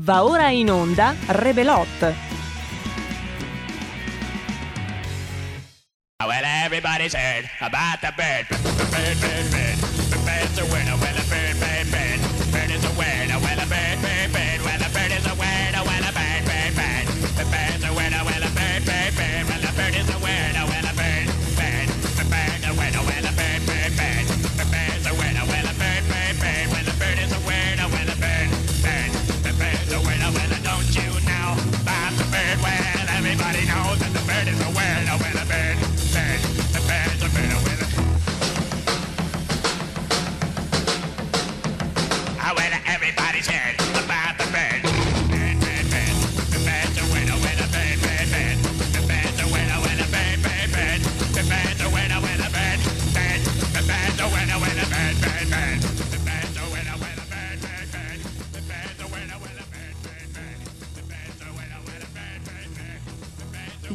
Va ora in onda Rebelot. Well, everybody's heard about the bird. Bird, bird, bird. Bird's a winner. Well, a bird, bird, bird. Bird is a winner.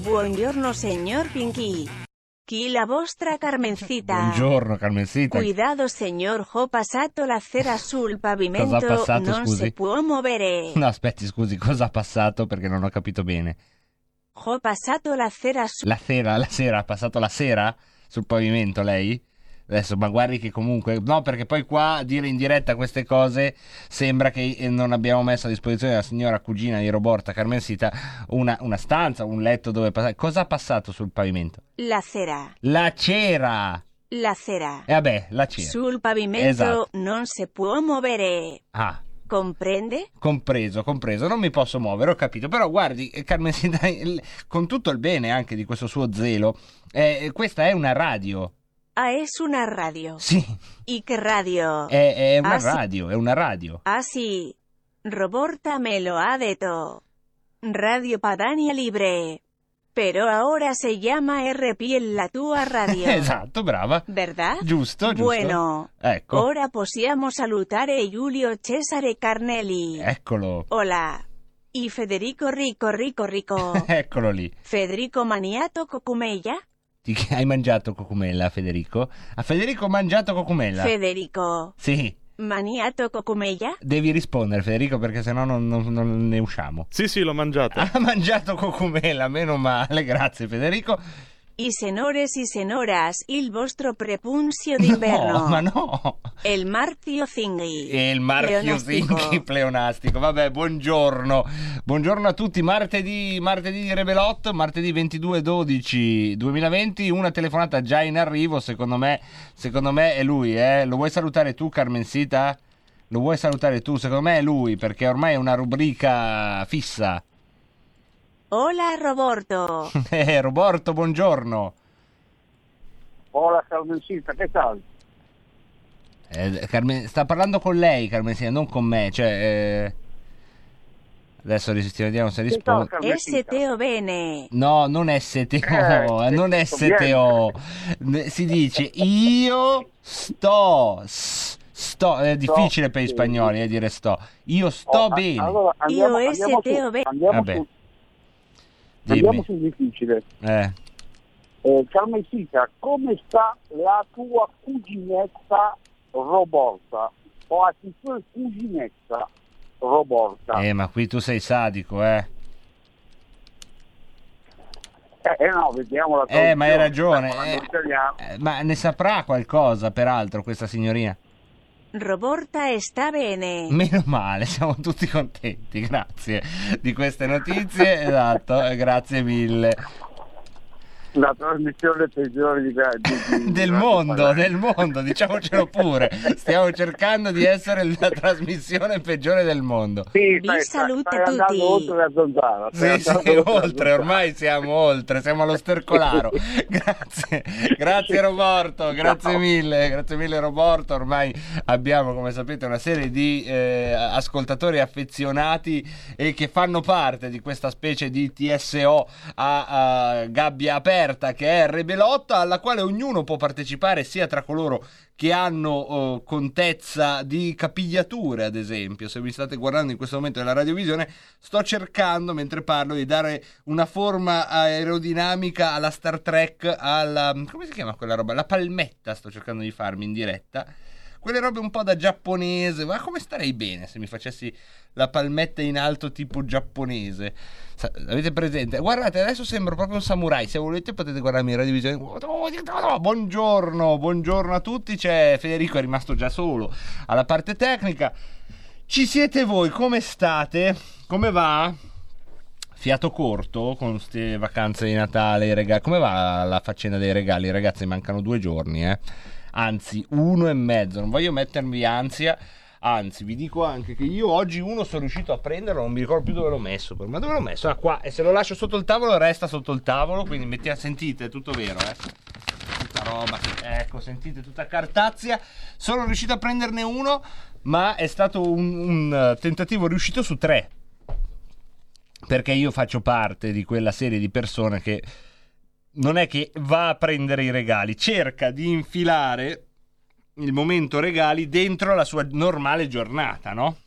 Buongiorno signor Pinky. Chi la vostra Carmencita. Buongiorno Carmencita. Cuidado signor, ho passato la cera sul pavimento, Cosa ha passato, non scusi? si può muovere. No, aspetti, scusi, cosa ha passato? Perché non ho capito bene. Ho passato la cera su... La sera, la sera, ha passato la sera sul pavimento lei? Adesso, ma guardi che comunque... No, perché poi qua dire in diretta queste cose sembra che eh, non abbiamo messo a disposizione della signora cugina di Roborta Carmensita una, una stanza, un letto dove passare. Cosa ha passato sul pavimento? La cera. La cera! La cera. E vabbè, la cera. Sul pavimento Esatto. non si può muovere. Ah, Comprende? Compreso, compreso, non mi posso muovere, ho capito. Però guardi, eh, Carmen Sida, il- con tutto il bene anche di questo suo zelo, eh, questa è una radio. Ah, es una radio. Sì, ¿Y qué radio? è, è una Ah, sì. radio, è una radio. Ah, sí. Roborta me lo ha detto. Radio Padania Libre. Pero ahora se llama RP en la tua radio. Esatto, brava. ¿Verdad? Giusto, giusto. Bueno, Ecco, ora possiamo salutare Giulio Cesare Carnelli. eccolo, Hola. Y Federico Rico Rico Rico. eccolo lì. Federico Maniato Cocumella. Ti- Hai mangiato cocumella, Federico? A Federico ho mangiato cocumella. Federico sì, Maniato Cocumella. devi rispondere, Federico, perché sennò non, non, non ne usciamo. Sì, sì, l'ho mangiato. Ha mangiato cocumella, meno male, grazie Federico. Y senores y senoras, il vostro prepunzio d'inverno. No, ma no. El martio Zinghi. E il marchio. Zinchi pleonastico. Vabbè, buongiorno. Buongiorno a tutti. Martedì, martedì di Rebelot, martedì 22-12-2020. Una telefonata già in arrivo, secondo me, secondo me è lui. Eh? Lo vuoi salutare tu, Carmensita? Lo vuoi salutare tu? Secondo me è lui, perché ormai è una rubrica fissa. Hola Roberto. Eh, Roberto, buongiorno. Hola Carmencita, che tal? Eh, Carmen- sta parlando con lei, Carmensita, non con me. Cioè, eh, Adesso resistiamo, vediamo se risponde. Carmencita? STO bene. No, non STO, Eh, non STO. Si dice io sto, s- sto, è difficile per gli sì. spagnoli eh, dire sto. Io sto Oh, bene. Allora, andiamo, Io andiamo, STO su, bene. andiamo, Vabbè. Andiamo sul difficile. Eh, Eh, Carmencita, come sta la tua cuginetta Roborta? O a tua cuginetta Roborta? eh, ma qui tu sei sadico, eh. Eh, eh, no, vediamo la Eh, ma hai ragione. eh. Eh, ma ne saprà qualcosa, peraltro, questa signorina? Roborta sta bene. Meno male, siamo tutti contenti, grazie di queste notizie. Esatto, eh, grazie mille. La trasmissione peggiore di, di- di- del mondo, del mondo, diciamocelo pure. Stiamo cercando di essere la trasmissione peggiore del mondo. Sì, Vi stai, saluta stai andando tutti. oltre la zanzara. Sì, sì, oltre ormai siamo oltre, siamo allo stercolaro. Grazie, grazie Roborto, grazie Ciao. mille, grazie mille Roborto. Ormai abbiamo, come sapete, una serie di eh, ascoltatori affezionati e che fanno parte di questa specie di TSO a, a gabbia aperta che è Rebelotta, alla quale ognuno può partecipare sia tra coloro che hanno eh, contezza di capigliature, ad esempio. Se mi state guardando in questo momento nella radiovisione, sto cercando mentre parlo di dare una forma aerodinamica alla Star Trek, alla come si chiama quella roba? La palmetta sto cercando di farmi in diretta. Quelle robe un po' da giapponese. Ma come starei bene se mi facessi la palmetta in alto tipo giapponese? Sa- avete presente? Guardate, adesso sembro proprio un samurai. Se volete potete guardarmi in radiovisione. Buongiorno, buongiorno a tutti. C'è Federico, è rimasto già solo alla parte tecnica. Ci siete voi? Come state? Come va? Fiato corto con queste vacanze di Natale, i regali. Come va la faccenda dei regali? Ragazzi, mancano due giorni, eh. Anzi, uno e mezzo. Non voglio mettermi ansia. Anzi, vi dico anche che io oggi uno sono riuscito a prenderlo, non mi ricordo più dove l'ho messo. Ma dove l'ho messo? Ah, qua. E se lo lascio sotto il tavolo, resta sotto il tavolo. Quindi metti, sentite, è tutto vero, eh. Tutta roba. Ecco, sentite, tutta cartazia. Sono riuscito a prenderne uno, ma è stato un, un, eh, tentativo riuscito su tre perché io faccio parte di quella serie di persone che non è che va a prendere i regali, cerca di infilare il momento regali dentro la sua normale giornata, no?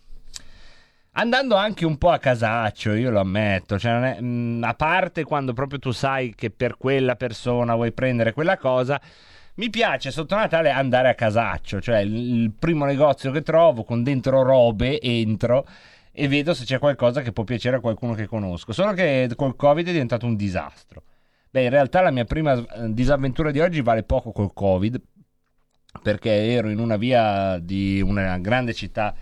Andando anche un po' a casaccio, io lo ammetto, cioè è- mh, a parte quando proprio tu sai che per quella persona vuoi prendere quella cosa, mi piace sotto Natale andare a casaccio, cioè il primo negozio che trovo con dentro robe entro e vedo se c'è qualcosa che può piacere a qualcuno che conosco. Solo che col Covid è diventato un disastro. Beh, in realtà la mia prima eh, disavventura di oggi vale poco col Covid, perché ero in una via di una grande città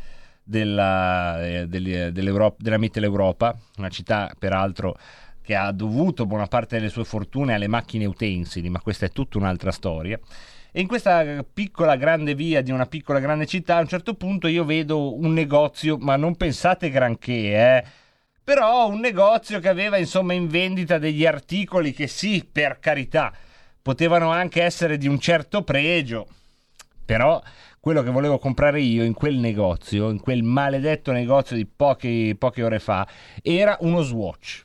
della, eh, dell'Europa- della Mitteleuropa, una città peraltro che ha dovuto buona parte delle sue fortune alle macchine utensili, ma questa è tutta un'altra storia. E in questa piccola grande via di una piccola grande città, a un certo punto io vedo un negozio, ma non pensate granché, eh. Però un negozio che aveva insomma in vendita degli articoli che sì, per carità, potevano anche essere di un certo pregio. Però quello che volevo comprare io in quel negozio, in quel maledetto negozio di poche, poche ore fa, era uno Swatch.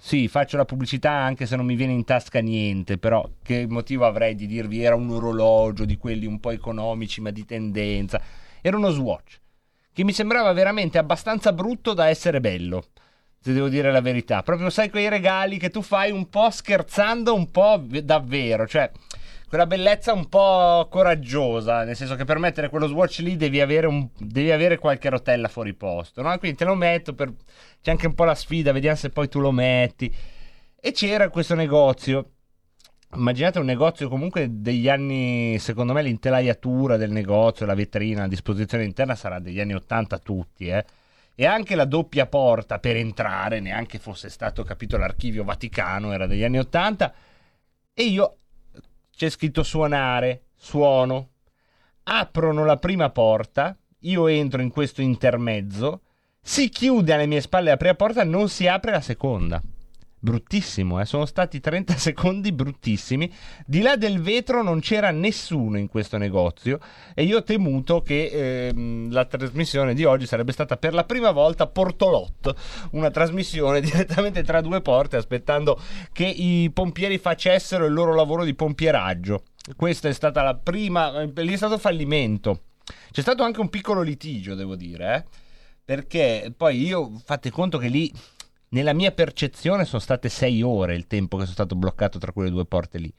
Sì, faccio la pubblicità anche se non mi viene in tasca niente, però che motivo avrei di dirvi era un orologio di quelli un po' economici ma di tendenza? Era uno Swatch che mi sembrava veramente abbastanza brutto da essere bello. Se devo dire la verità, proprio sai quei regali che tu fai un po' scherzando, un po' davvero, cioè quella bellezza un po' coraggiosa, nel senso che per mettere quello Swatch lì devi avere, un- devi avere qualche rotella fuori posto, no? Quindi te lo metto per... c'è anche un po' la sfida, vediamo se poi tu lo metti. E c'era questo negozio. Immaginate un negozio comunque degli anni, secondo me l'intelaiatura del negozio, la vetrina a disposizione interna sarà degli anni 80 tutti, eh. E anche la doppia porta per entrare, neanche fosse stato capito l'archivio Vaticano, era degli anni 80. E io c'è scritto suonare, suono, aprono la prima porta, io entro in questo intermezzo, si chiude alle mie spalle la prima porta, non si apre la seconda. Bruttissimo, eh? sono stati 30 secondi bruttissimi. Di là del vetro non c'era nessuno in questo negozio e io ho temuto che ehm, la trasmissione di oggi sarebbe stata per la prima volta Portolot, una trasmissione direttamente tra due porte aspettando che i pompieri facessero il loro lavoro di pompieraggio. Questa è stata la prima, eh, lì è stato fallimento. C'è stato anche un piccolo litigio, devo dire, eh? perché poi io fate conto che lì nella mia percezione sono state sei ore il tempo che sono stato bloccato tra quelle due porte lì.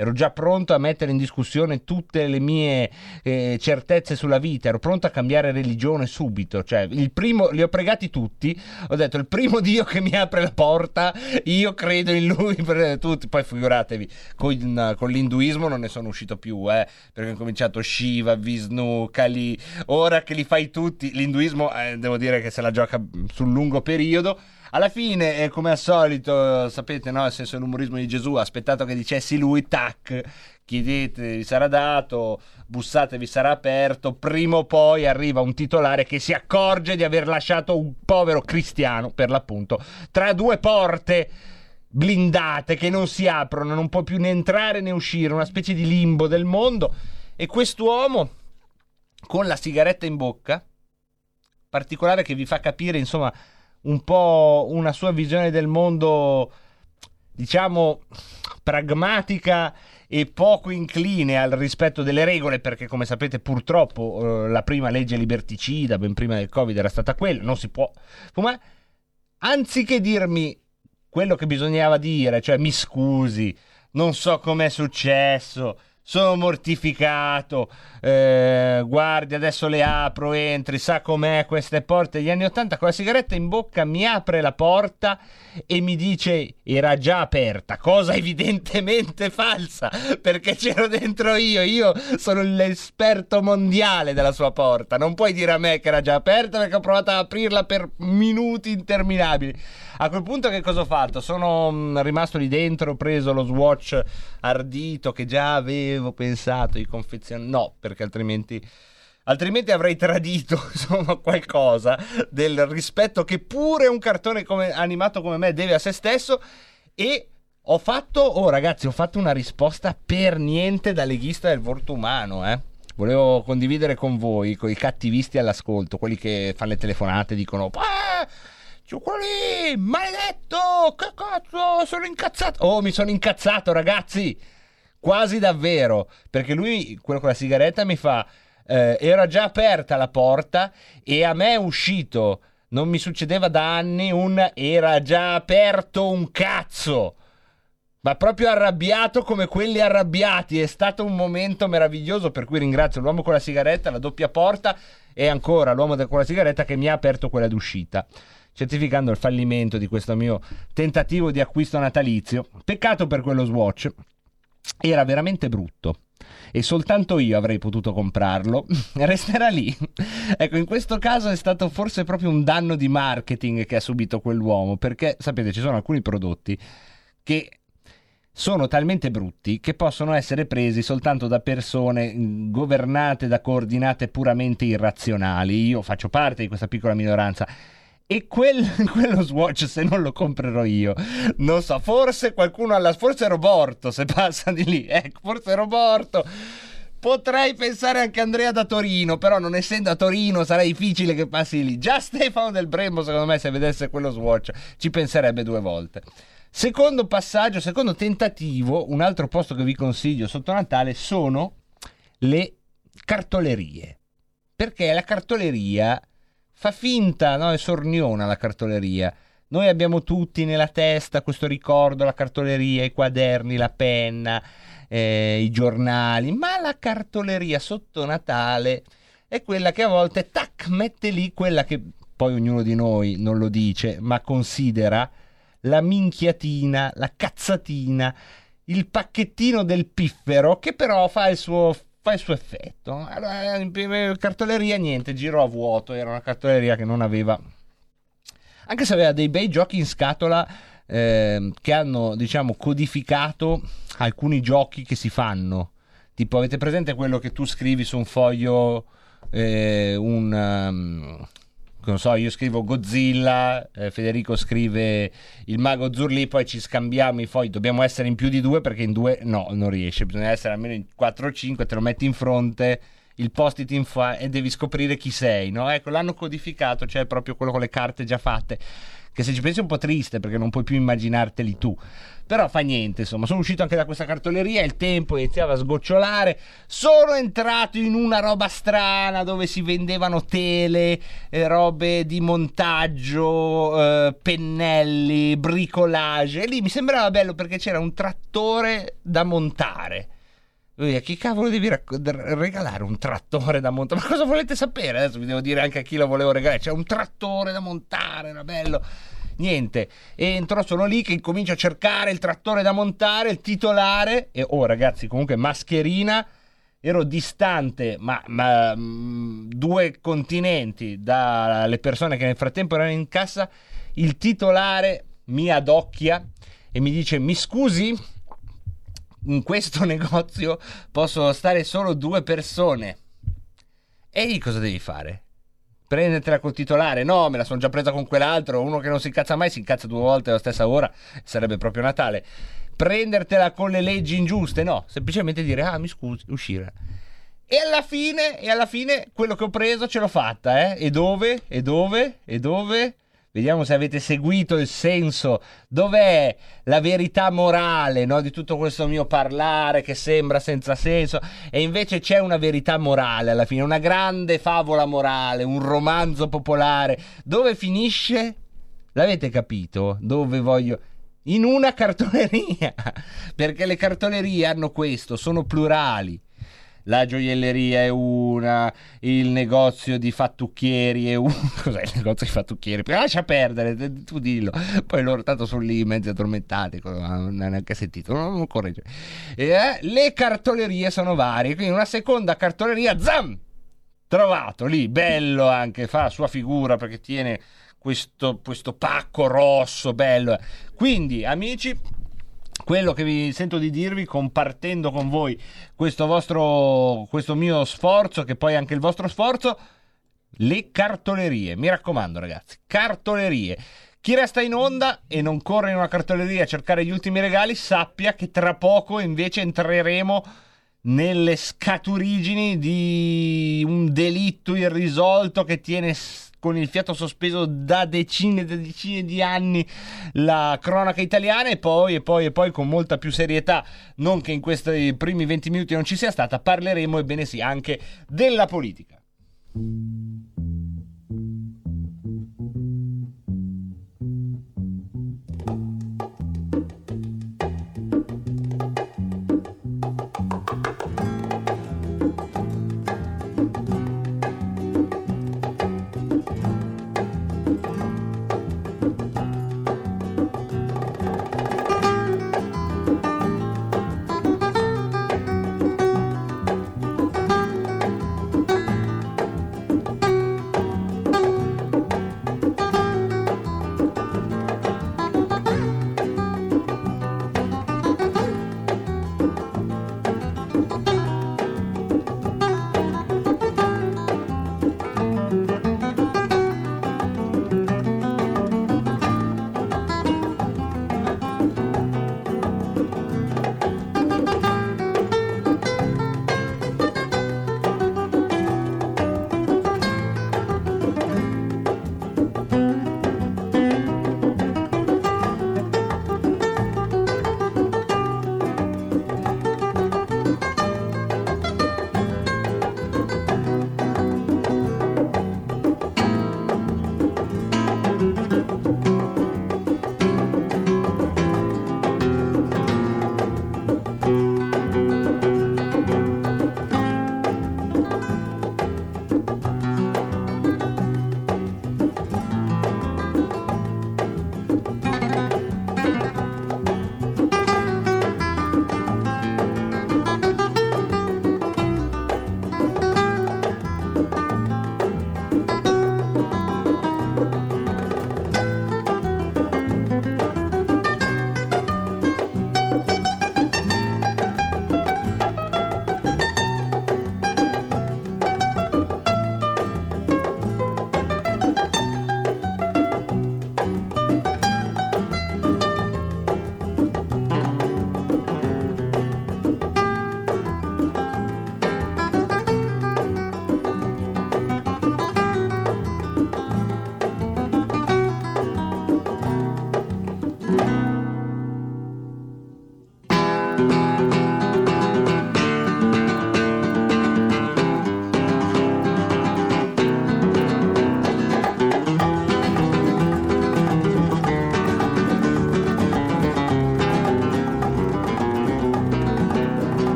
Ero già pronto a mettere in discussione tutte le mie eh, certezze sulla vita, ero pronto a cambiare religione subito. Cioè, il primo, li ho pregati tutti. Ho detto: il primo Dio che mi apre la porta, io credo in lui. Per tutti. Poi figuratevi, con, con l'induismo non ne sono uscito più, eh, perché ho cominciato Shiva, Vishnu, Kali. Ora che li fai tutti, l'induismo eh, devo dire che se la gioca sul lungo periodo. Alla fine, eh, come al solito, sapete, no? Il senso dell'umorismo di Gesù, aspettato che dicessi lui, tac, chiedete, vi sarà dato, bussate, vi sarà aperto. Prima o poi arriva un titolare che si accorge di aver lasciato un povero cristiano, per l'appunto, tra due porte blindate che non si aprono, non può più né entrare né uscire, una specie di limbo del mondo. E quest'uomo, con la sigaretta in bocca, particolare che vi fa capire, insomma, un po' una sua visione del mondo, diciamo, pragmatica e poco incline al rispetto delle regole, perché come sapete purtroppo eh, la prima legge liberticida, ben prima del Covid, era stata quella, non si può fumare. Anziché dirmi quello che bisognava dire, cioè mi scusi, non so com'è successo, sono mortificato. Eh, guardi, adesso le apro, entri, sa com'è queste porte degli anni 80 con la sigaretta in bocca mi apre la porta e mi dice era già aperta, cosa evidentemente falsa, perché c'ero dentro io, io sono l'esperto mondiale della sua porta. Non puoi dire a me che era già aperta perché ho provato ad aprirla per minuti interminabili. A quel punto che cosa ho fatto? Sono mh, rimasto lì dentro, ho preso lo swatch ardito che già avevo pensato di confezionare. No, perché altrimenti altrimenti avrei tradito insomma qualcosa del rispetto che pure un cartone come- animato come me deve a se stesso e ho fatto, oh ragazzi, ho fatto una risposta per niente da leghista del volto umano, eh. Volevo condividere con voi, con i cattivisti all'ascolto, quelli che fanno le telefonate dicono "Ah, Ciucoli, maledetto, che cazzo, sono incazzato." Oh, mi sono incazzato, ragazzi. Quasi davvero, perché lui, quello con la sigaretta mi fa eh, era già aperta la porta e a me è uscito. Non mi succedeva da anni un era già aperto un cazzo. Ma proprio arrabbiato come quelli arrabbiati. È stato un momento meraviglioso. Per cui ringrazio l'uomo con la sigaretta, la doppia porta e ancora l'uomo con la sigaretta che mi ha aperto quella d'uscita. Certificando il fallimento di questo mio tentativo di acquisto natalizio. Peccato per quello Swatch. Era veramente brutto e soltanto io avrei potuto comprarlo, resterà lì. ecco, in questo caso è stato forse proprio un danno di marketing che ha subito quell'uomo, perché sapete, ci sono alcuni prodotti che sono talmente brutti che possono essere presi soltanto da persone mh, governate da coordinate puramente irrazionali. Io faccio parte di questa piccola minoranza. E quel, quello Swatch, se non lo comprerò io, non so, forse qualcuno alla... Forse Roborto, se passa di lì. Ecco, forse Roborto. Potrei pensare anche Andrea da Torino, però non essendo a Torino sarà difficile che passi lì. Già Stefano del Brembo, secondo me, se vedesse quello Swatch, ci penserebbe due volte. Secondo passaggio, secondo tentativo, un altro posto che vi consiglio sotto Natale sono le cartolerie. Perché la cartoleria fa finta, no? È sorniona la cartoleria. Noi abbiamo tutti nella testa questo ricordo, la cartoleria, i quaderni, la penna, eh, i giornali, ma la cartoleria sotto Natale è quella che a volte, tac, mette lì quella che poi ognuno di noi non lo dice, ma considera la minchiatina, la cazzatina, il pacchettino del piffero che però fa il suo, fa il suo effetto. Allora, in cartoleria niente, giro a vuoto, era una cartoleria che non aveva... Anche se aveva dei bei giochi in scatola ehm, che hanno, diciamo, codificato alcuni giochi che si fanno. Tipo, avete presente quello che tu scrivi su un foglio, eh, un... um, non so, io scrivo Godzilla, eh, Federico scrive il mago Zurli, poi ci scambiamo i fogli, dobbiamo essere in più di due perché in due no, non riesce, bisogna essere almeno in 4 o 5, te lo metti in fronte, il post-it in fa e devi scoprire chi sei, no? Ecco, l'hanno codificato, cioè proprio quello con le carte già fatte, che se ci pensi è un po' triste perché non puoi più immaginarteli tu. Però fa niente, insomma, sono uscito anche da questa cartoleria, il tempo iniziava a sgocciolare, sono entrato in una roba strana dove si vendevano tele, eh, robe di montaggio, eh, pennelli, bricolage, e lì mi sembrava bello perché c'era un trattore da montare. Lui, a chi cavolo devi racco- regalare un trattore da montare? Ma cosa volete sapere? Adesso vi devo dire anche a chi lo volevo regalare. C'è un trattore da montare, era bello niente. Entro, sono lì che incomincio a cercare il trattore da montare, il titolare. E oh, ragazzi, comunque mascherina. Ero distante, ma, ma mh, due continenti dalle persone che nel frattempo erano in cassa. Il titolare mi adocchia e mi dice: Mi scusi, in questo negozio possono stare solo due persone. E lì cosa devi fare? prendetela col titolare. No, me la sono già presa con quell'altro. Uno che non si incazza mai si incazza due volte alla stessa ora. Sarebbe proprio Natale. Prendertela con le leggi ingiuste. No, semplicemente dire: Ah, mi scusi, uscire. E alla fine, e alla fine, quello che ho preso ce l'ho fatta, eh? E dove? E dove? E dove? Vediamo se avete seguito il senso. Dov'è la verità morale no? di tutto questo mio parlare che sembra senza senso? E invece c'è una verità morale alla fine, una grande favola morale, un romanzo popolare. Dove finisce? L'avete capito? Dove voglio. in una cartoleria, perché le cartolerie hanno questo, sono plurali. La gioielleria è una, il negozio di fattucchieri è uno. Cos'è il negozio di fattucchieri? Lascia perdere, tu dillo. Poi loro tanto sono lì mezzi addormentati, non hanno neanche sentito, non, non corregge. Eh, le cartolerie sono varie, quindi una seconda cartoleria, zam! Trovato lì, bello anche, fa la sua figura perché tiene questo, questo pacco rosso, bello. Quindi, amici, quello che vi sento di dirvi compartendo con voi questo vostro questo mio sforzo che poi è anche il vostro sforzo le cartolerie. Mi raccomando ragazzi cartolerie. Chi resta in onda e non corre in una cartoleria a cercare gli ultimi regali sappia che tra poco invece entreremo nelle scaturigini di un delitto irrisolto che tiene con il fiato sospeso da decine e decine di anni la cronaca italiana e poi, e poi, e poi con molta più serietà, non che in questi primi 20 minuti non ci sia stata, parleremo, ebbene sì, anche della politica.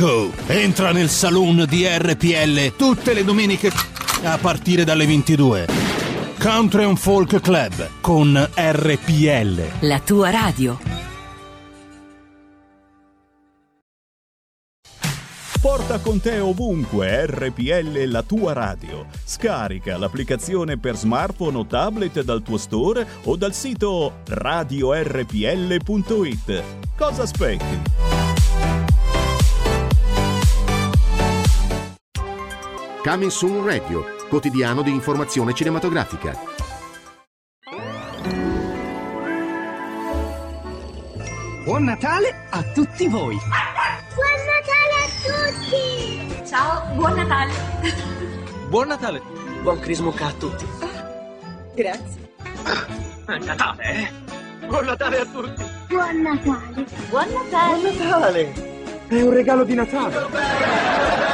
Gringo, entra nel saloon di RPL tutte le domeniche a partire dalle 22. Country and Folk Club con RPL. La tua radio. Porta con te ovunque RPL la tua radio. Scarica l'applicazione per smartphone o tablet dal tuo store o dal sito radiorpl.it. Cosa aspetti? Coming Soon Radio, quotidiano di informazione cinematografica. Buon Natale a tutti voi! Buon Natale a tutti! Ciao, buon Natale! Buon Natale! Buon Crismuca a tutti! Grazie! È Natale, eh? Buon Natale a tutti! Buon Natale! Buon Natale! Buon Natale! È un regalo di Natale!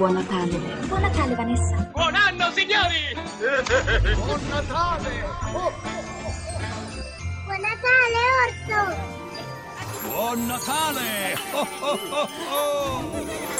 Buon Natale! Buon Natale, Vanessa! Buon anno, signori! Buon Natale! Oh. Buon Natale, Orso! Buon Natale! Oh, oh, oh, oh.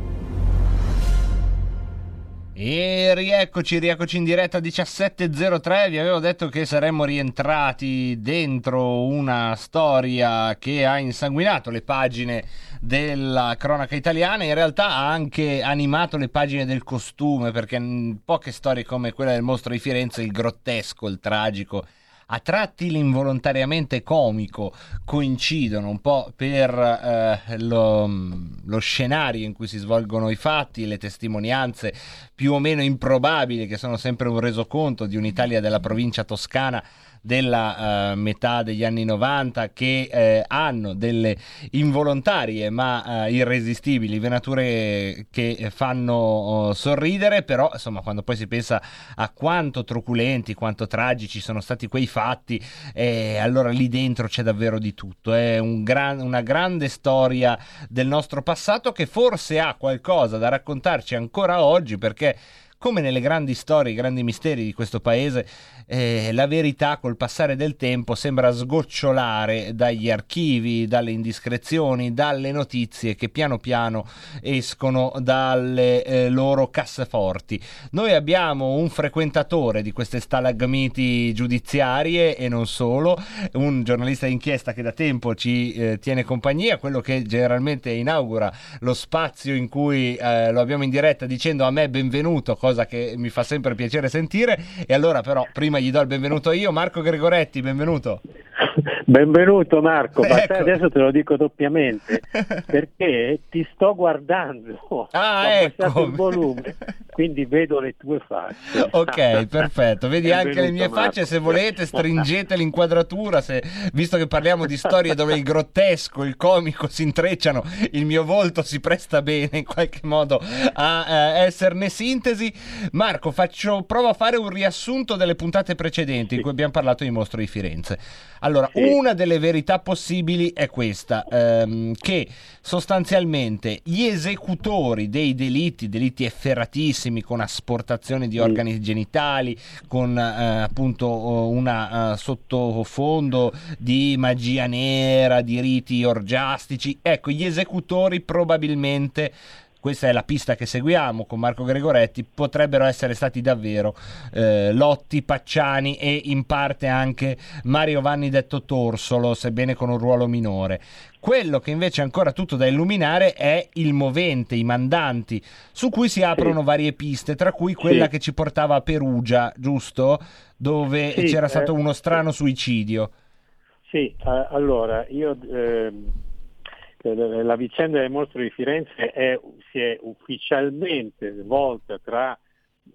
E rieccoci, rieccoci in diretta 17.03, vi avevo detto che saremmo rientrati dentro una storia che ha insanguinato le pagine della cronaca italiana, in realtà ha anche animato le pagine del costume, perché poche storie come quella del mostro di Firenze, il grottesco, il tragico, a tratti l'involontariamente comico coincidono un po' per eh, lo, lo, scenario in cui si svolgono i fatti, le testimonianze più o meno improbabili che sono sempre un resoconto di un'Italia della provincia toscana della uh, metà degli anni 90 che eh, hanno delle involontarie ma uh, irresistibili venature che fanno uh, sorridere però insomma quando poi si pensa a quanto truculenti quanto tragici sono stati quei fatti eh, allora lì dentro c'è davvero di tutto. È un gran, una grande storia del nostro passato che forse ha qualcosa da raccontarci ancora oggi perché come nelle grandi storie, i grandi misteri di questo paese, eh, la verità col passare del tempo sembra sgocciolare dagli archivi, dalle indiscrezioni, dalle notizie che piano piano escono dalle eh, loro casseforti. Noi abbiamo un frequentatore di queste stalagmiti giudiziarie e non solo, un giornalista d'inchiesta che da tempo ci eh, tiene compagnia, quello che generalmente inaugura lo spazio in cui eh, lo abbiamo in diretta dicendo a me benvenuto, cosa che mi fa sempre piacere sentire. E allora, però, prima gli do il benvenuto io, Marco Gregoretti, benvenuto. Benvenuto Marco, ma Ecco. adesso te lo dico doppiamente perché ti sto guardando, Ah, ho ecco. il volume, quindi vedo le tue facce. Ok, perfetto. Vedi anche le Benvenuto, mie facce. Marco. Se volete, stringete l'inquadratura. Se, visto che parliamo di storie dove il grottesco, il comico si intrecciano, il mio volto si presta bene in qualche modo a eh, esserne sintesi. Marco, faccio, provo a fare un riassunto delle puntate precedenti in cui abbiamo parlato di Mostro di Firenze. Allora, una delle verità possibili è questa, ehm, che sostanzialmente gli esecutori dei delitti, delitti efferatissimi con asportazione di organi genitali, con eh, appunto oh, una eh, sottofondo di magia nera, di riti orgiastici, ecco, gli esecutori probabilmente questa è la pista che seguiamo con Marco Gregoretti, potrebbero essere stati davvero eh, Lotti, Pacciani e in parte anche Mario Vanni detto Torsolo, sebbene con un ruolo minore. Quello che invece è ancora tutto da illuminare è il movente, i mandanti, su cui si aprono varie piste, tra cui quella Sì. che ci portava a Perugia, giusto? Dove Sì, c'era eh, stato uno strano suicidio. Sì, eh, allora io eh, la vicenda del mostro di Firenze è- si è ufficialmente svolta tra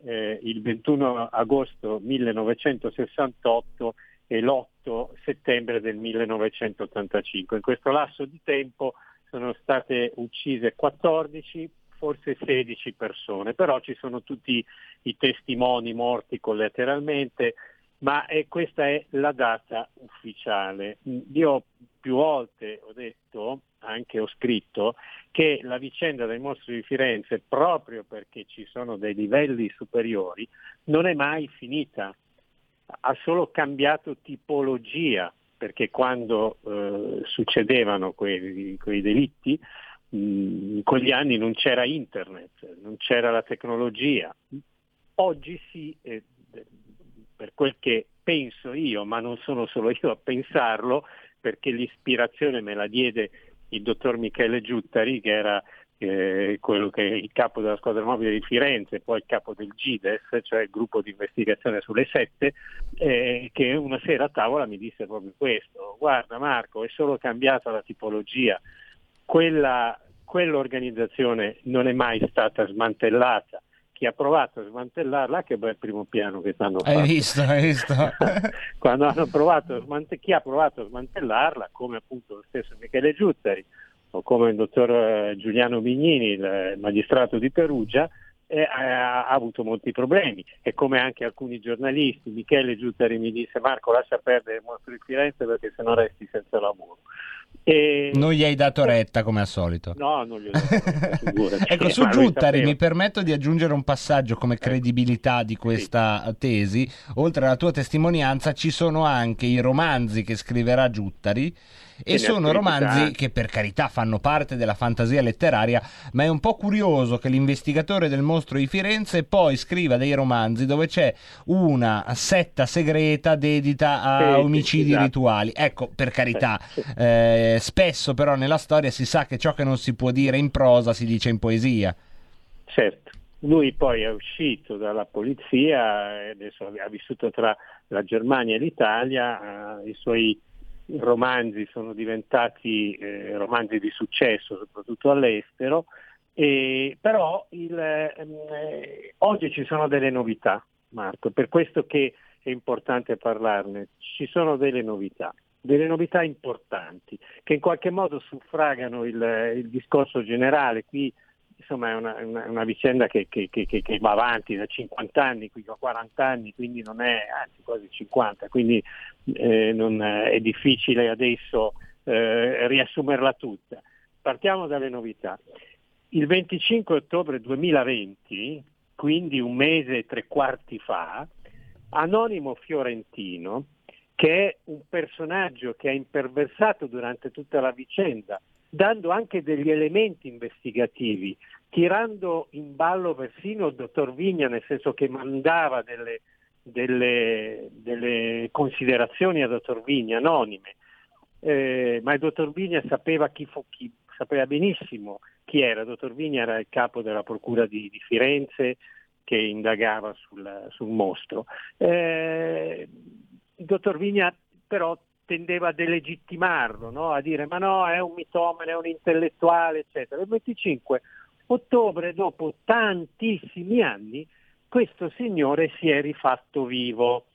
eh, il 21 agosto 1968 e l'8 settembre del 1985. In questo lasso di tempo sono state uccise 14, forse 16 persone, però ci sono tutti i testimoni morti collateralmente, ma è- questa è la data ufficiale. Io più volte ho detto, anche ho scritto, che la vicenda del mostro di Firenze, proprio perché ci sono dei livelli superiori, non è mai finita, ha solo cambiato tipologia, perché quando eh, succedevano quei, quei delitti, mh, in quegli anni non c'era internet, non c'era la tecnologia. Oggi sì, eh, per quel che penso io, ma non sono solo io a pensarlo, perché l'ispirazione me la diede il dottor Michele Giuttari, che era eh, quello che è il capo della squadra mobile di Firenze, poi il capo del GIDES, cioè il gruppo di investigazione sulle sette, eh, che una sera a tavola mi disse proprio questo, guarda Marco, è solo cambiata la tipologia, quella, quell'organizzazione non è mai stata smantellata, chi ha provato a smantellarla, che bel primo piano che stanno Hai visto, hai visto? quando hanno provato smante- chi ha provato a smantellarla, come appunto lo stesso Michele Giuttari o come il dottor eh, Giuliano Bignini, il magistrato di Perugia, eh, ha, ha avuto molti problemi e come anche alcuni giornalisti, Michele Giuttari mi disse Marco lascia perdere il mostro di Firenze perché sennò resti senza lavoro. E... Non gli hai dato retta come al solito. No, non gli ho dato retta. Ecco, su Giuttari mi permetto di aggiungere un passaggio come credibilità di questa tesi. Oltre alla tua testimonianza, ci sono anche i romanzi che scriverà Giuttari. E sono romanzi che per carità fanno parte della fantasia letteraria, ma è un po' curioso che l'investigatore del mostro di Firenze poi scriva dei romanzi dove c'è una setta segreta dedita a Sì, sì, omicidi esatto. rituali. Ecco, per carità, Sì, sì. Eh, spesso però nella storia si sa che ciò che non si può dire in prosa si dice in poesia. Certo, lui poi è uscito dalla polizia adesso ha vissuto tra la Germania e l'Italia, eh, i suoi romanzi sono diventati eh, romanzi di successo, soprattutto all'estero, e, però il, ehm, eh, oggi ci sono delle novità, Marco, per questo che è importante parlarne, ci sono delle novità delle novità importanti che in qualche modo suffragano il, il discorso generale. Qui insomma è una, una, una vicenda che, che, che, che, va avanti da 50 anni, qui ho 40 anni, quindi non è, anzi quasi 50, quindi eh, non, è difficile adesso eh, riassumerla tutta. Partiamo dalle novità. Il 25 ottobre 2020, quindi un mese e tre quarti fa, Anonimo Fiorentino, che è un personaggio che ha imperversato durante tutta la vicenda, dando anche degli elementi investigativi, tirando in ballo persino il dottor Vigna, nel senso che mandava delle, delle, delle considerazioni al dottor Vigna anonime, eh, ma il dottor Vigna sapeva, chi fu, chi, sapeva benissimo chi era, il dottor Vigna era il capo della procura di, di Firenze che indagava sul, sul mostro. Eh, il dottor Vigna però tendeva a delegittimarlo, no? a dire ma no, è un mitomane, è un intellettuale, eccetera. Il 25 ottobre, dopo tantissimi anni, questo signore si è rifatto vivo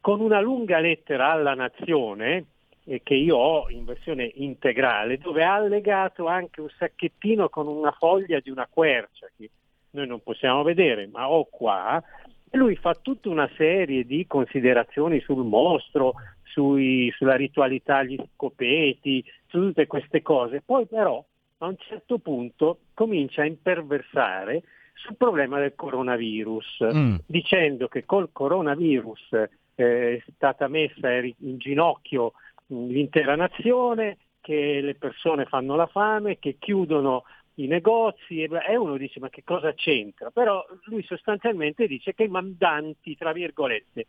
con una lunga lettera alla nazione, eh, che io ho in versione integrale, dove ha allegato anche un sacchettino con una foglia di una quercia, che noi non possiamo vedere, ma ho qua, e lui fa tutta una serie di considerazioni sul mostro, sui, sulla ritualità agli scopeti, su tutte queste cose. Poi però a un certo punto comincia a imperversare sul problema del coronavirus, mm. dicendo che col coronavirus eh, è stata messa in ginocchio l'intera nazione, che le persone fanno la fame, che chiudono i negozi e, uno dice ma che cosa c'entra? Però lui sostanzialmente dice che i mandanti, tra virgolette,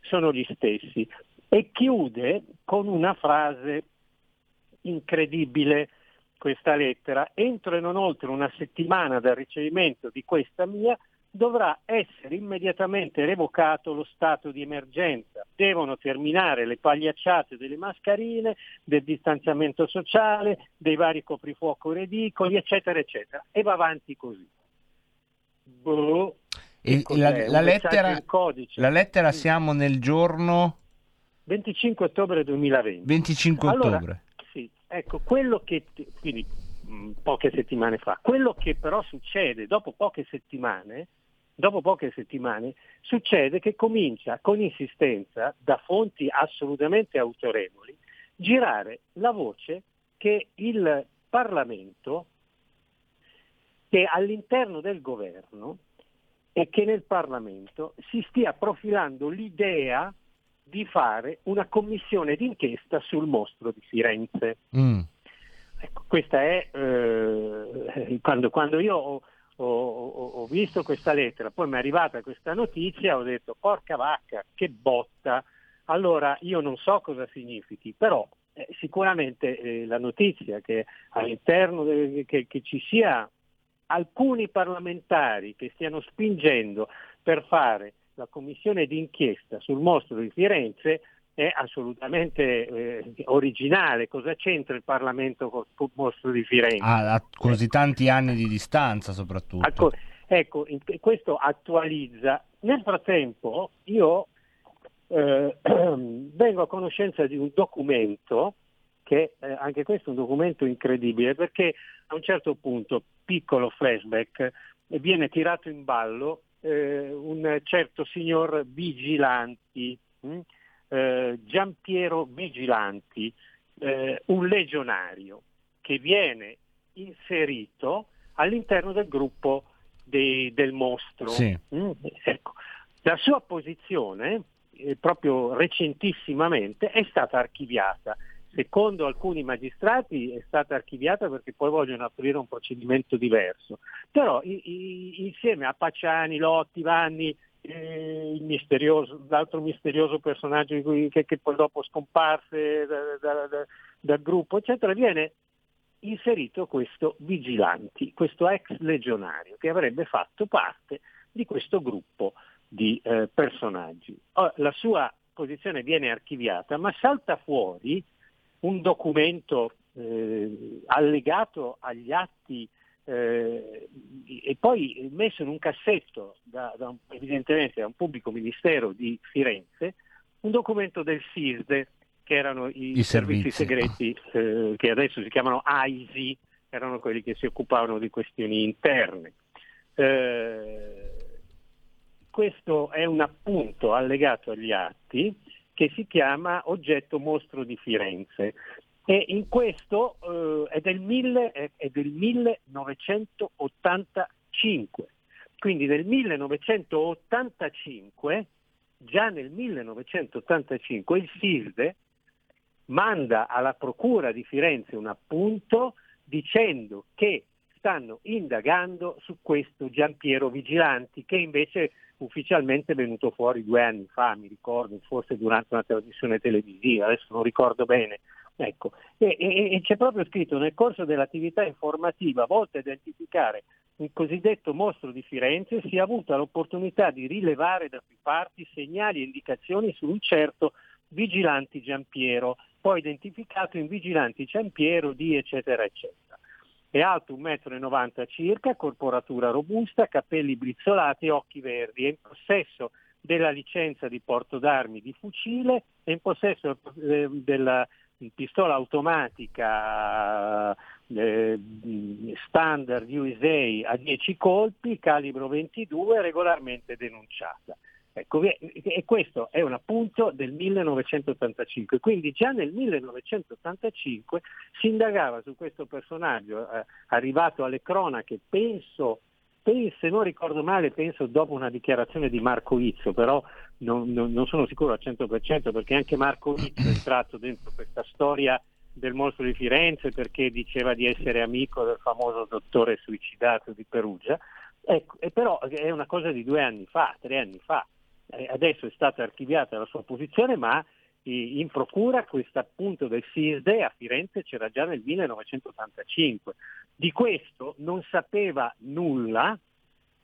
sono gli stessi e chiude con una frase incredibile questa lettera. Entro e non oltre una settimana dal ricevimento di questa mia dovrà essere immediatamente revocato lo stato di emergenza. Devono terminare le pagliacciate delle mascherine, del distanziamento sociale, dei vari coprifuoco ridicoli, eccetera, eccetera. E va avanti così. Boh, E cos'è? la, la lettera, la lettera siamo nel giorno 25 ottobre 2020. 25 Allora, ottobre. Sì, ecco, quello che, quindi mh, poche settimane fa, quello che però succede dopo poche settimane, dopo poche settimane, succede che comincia con insistenza, da fonti assolutamente autorevoli, girare la voce che il Parlamento, che all'interno del governo e che nel Parlamento si stia profilando l'idea di fare una commissione d'inchiesta sul mostro di Firenze. Mm. Ecco, questa è eh, quando, quando io ho, ho- ho- visto questa lettera, poi mi è arrivata questa notizia, ho detto porca vacca, che botta. Allora io non so cosa significhi, però eh, sicuramente eh, la notizia che all'interno de- che, che ci sia alcuni parlamentari che stiano spingendo per fare la commissione d'inchiesta sul mostro di Firenze è assolutamente eh, originale. Cosa c'entra il Parlamento con il mostro di Firenze? A, a così tanti anni di distanza soprattutto. Ecco, ecco, questo attualizza. Nel frattempo io eh, vengo a conoscenza di un documento che eh, anche questo è un documento incredibile perché a un certo punto, piccolo flashback, viene tirato in ballo eh, un certo signor Vigilanti, mh? Eh, Giampiero Vigilanti, eh, un legionario che viene inserito all'interno del gruppo dei- del mostro. Sì. Mm, ecco. La sua posizione, eh, proprio recentissimamente, è stata archiviata. Secondo alcuni magistrati è stata archiviata perché poi vogliono aprire un procedimento diverso. Però i- i- insieme a Pacciani, Lotti, Vanni, misterioso, l'altro misterioso personaggio cui- che, che poi dopo scomparse da- da- da- dal gruppo, eccetera, viene inserito questo Vigilanti, questo ex legionario che avrebbe fatto parte di questo gruppo di eh, personaggi. Ora, la sua posizione viene archiviata, ma salta fuori un documento eh, allegato agli atti eh, e poi messo in un cassetto da, da un- evidentemente da un pubblico ministero di Firenze, un documento del SISDE, che erano i, I servizi servizi. segreti eh, che adesso si chiamano AISI, erano quelli che si occupavano di questioni interne. Eh, questo è un appunto allegato agli atti che si chiama Oggetto Mostro di Firenze e in questo eh, è, del mille- è- del 1985, quindi nel 1985, già nel 1985 il SISDE manda alla Procura di Firenze un appunto dicendo che stanno indagando su questo Giampiero Vigilanti che invece ufficialmente è venuto fuori due anni fa, mi ricordo, forse durante una trasmissione televisiva, adesso non ricordo bene. Ecco. E, e- e c'è proprio scritto nel corso dell'attività informativa volta a identificare il cosiddetto mostro di Firenze si è avuta l'opportunità di rilevare da più parti segnali e indicazioni su un certo Vigilanti Giampiero, poi identificato in Vigilanti Giampiero di eccetera eccetera. È alto 1,90 m circa, corporatura robusta, capelli brizzolati e occhi verdi. È in possesso della licenza di porto d'armi di fucile, è in possesso eh, della pistola automatica eh, standard USA a 10 colpi, calibro 22, regolarmente denunciata. Ecco, e questo è un appunto del 1985, quindi già nel 1985 si indagava su questo personaggio eh, arrivato alle cronache, penso, se non ricordo male, penso dopo una dichiarazione di Marco Izzo, però non, non- non sono sicuro al 100% perché anche Marco Izzo è entrato dentro questa storia del mostro di Firenze perché diceva di essere amico del famoso dottore suicidato di Perugia, ecco, e però è una cosa di due anni fa, tre anni fa. Eh, adesso è stata archiviata la sua posizione, ma in procura questo appunto del SISDE a Firenze c'era già nel 1985. Di questo non sapeva nulla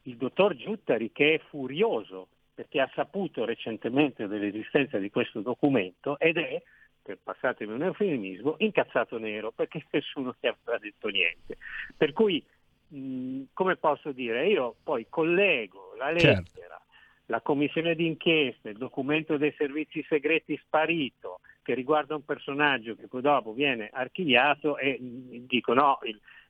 il dottor Giuttari che è furioso perché ha saputo recentemente dell'esistenza di questo documento ed è, per passatemi un eufemismo, incazzato nero perché nessuno gli aveva detto niente. Per cui, mh, come posso dire, io poi collego la lettera, certo. La commissione d'inchiesta, il documento dei servizi segreti sparito che riguarda un personaggio che poi dopo viene archiviato e mh, dico no,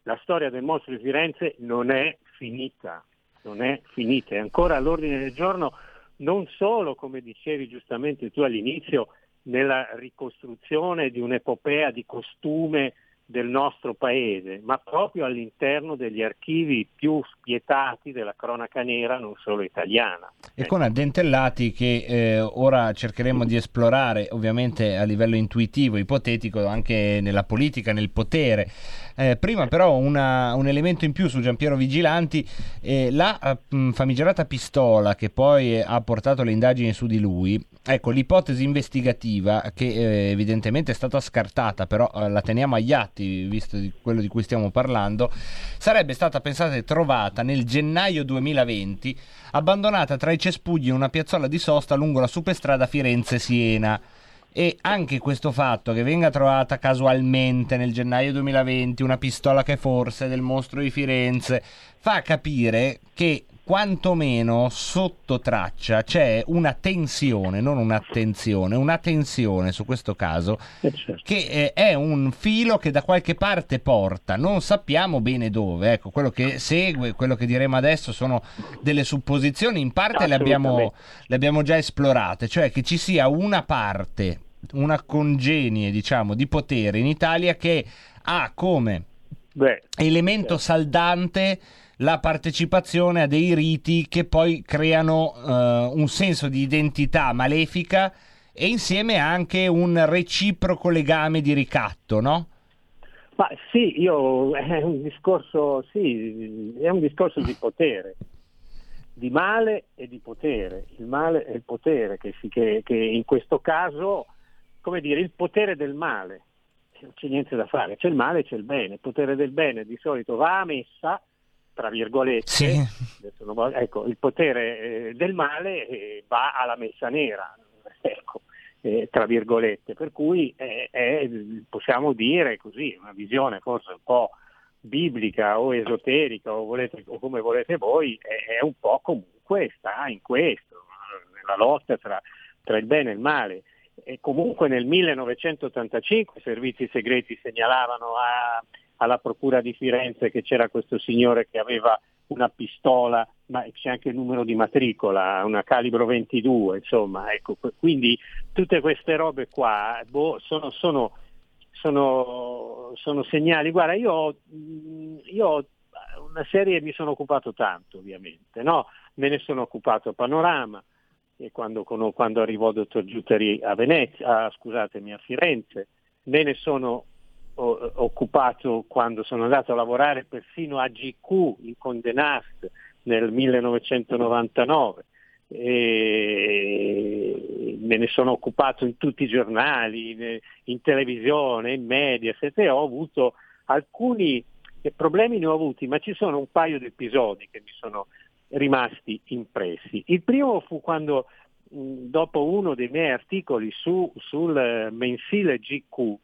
la storia del mostro di Firenze non è finita non è finita, è ancora all'ordine del giorno non solo, come dicevi giustamente tu all'inizio, nella ricostruzione di un'epopea di costume del nostro paese, ma proprio all'interno degli archivi più spietati della cronaca nera, non solo italiana. E con addentellati che eh, ora cercheremo di esplorare, ovviamente a livello intuitivo, ipotetico, anche nella politica, nel potere. Eh, prima però una, un elemento in più su Giampiero Vigilanti, eh, la mh, famigerata pistola che poi ha portato le indagini su di lui, ecco l'ipotesi investigativa che eh, evidentemente è stata scartata, però eh, la teniamo agli atti fatti, visto di quello di cui stiamo parlando, sarebbe stata pensata e trovata nel gennaio 2020, abbandonata tra i cespugli in una piazzola di sosta lungo la superstrada Firenze-Siena. E anche questo fatto che venga trovata casualmente nel gennaio 2020 una pistola che forse è del mostro di Firenze fa capire che quantomeno sotto traccia c'è una tensione, non un'attenzione, una tensione su questo caso eh certo. che eh, è un filo che da qualche parte porta, non sappiamo bene dove, ecco, quello che segue, quello che diremo adesso sono delle supposizioni, in parte le abbiamo, le abbiamo già esplorate, cioè che ci sia una parte, una congenie diciamo di potere in Italia che ha come Beh, elemento certo. saldante la partecipazione a dei riti che poi creano uh, un senso di identità malefica e insieme anche un reciproco legame di ricatto, no? Ma sì, io è un discorso, sì, è un discorso di potere, di male e di potere. Il male e il potere, che, si, che, che in questo caso, come dire, il potere del male, non c'è niente da fare, c'è il male e c'è il bene. Il potere del bene di solito va a messa tra virgolette, sì. voglio, ecco, il potere eh, del male eh, va alla messa nera, ecco, eh, tra virgolette, per cui è, possiamo dire così, una visione forse un po' biblica o esoterica o, volete, o come volete voi, è, è, un po' comunque sta in questo, nella lotta tra, tra il bene e il male. E comunque nel 1985 i servizi segreti segnalavano a alla Procura di Firenze che c'era questo signore che aveva una pistola, ma c'è anche il numero di matricola, una calibro 22, insomma, ecco, quindi tutte queste robe qua boh, sono, sono, sono, sono, segnali. Guarda, io ho, io una serie mi sono occupato tanto, ovviamente, no? Me ne sono occupato a Panorama, quando, quando arrivò il dottor Giuttari a Venezia, ah, scusatemi, a Firenze, me ne sono occupato quando sono andato a lavorare persino a GQ in Conde Nast nel 1999 e me ne sono occupato in tutti i giornali, in, televisione, in media, e ho avuto alcuni problemi ne ho avuti, ma ci sono un paio di episodi che mi sono rimasti impressi. Il primo fu quando dopo uno dei miei articoli su, sul eh, mensile GQ,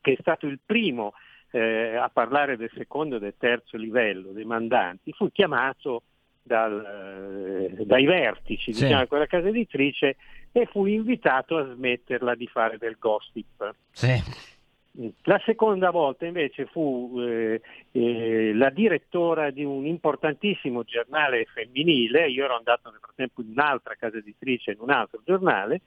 che è stato il primo eh, a parlare del secondo e del terzo livello dei mandanti, fu chiamato dal, eh, dai vertici sì. diciamo, di quella casa editrice e fu invitato a smetterla di fare del gossip. Sì. La seconda volta invece fu eh, eh, la direttora di un importantissimo giornale femminile, io ero andato nel frattempo in un'altra casa editrice, in un altro giornale,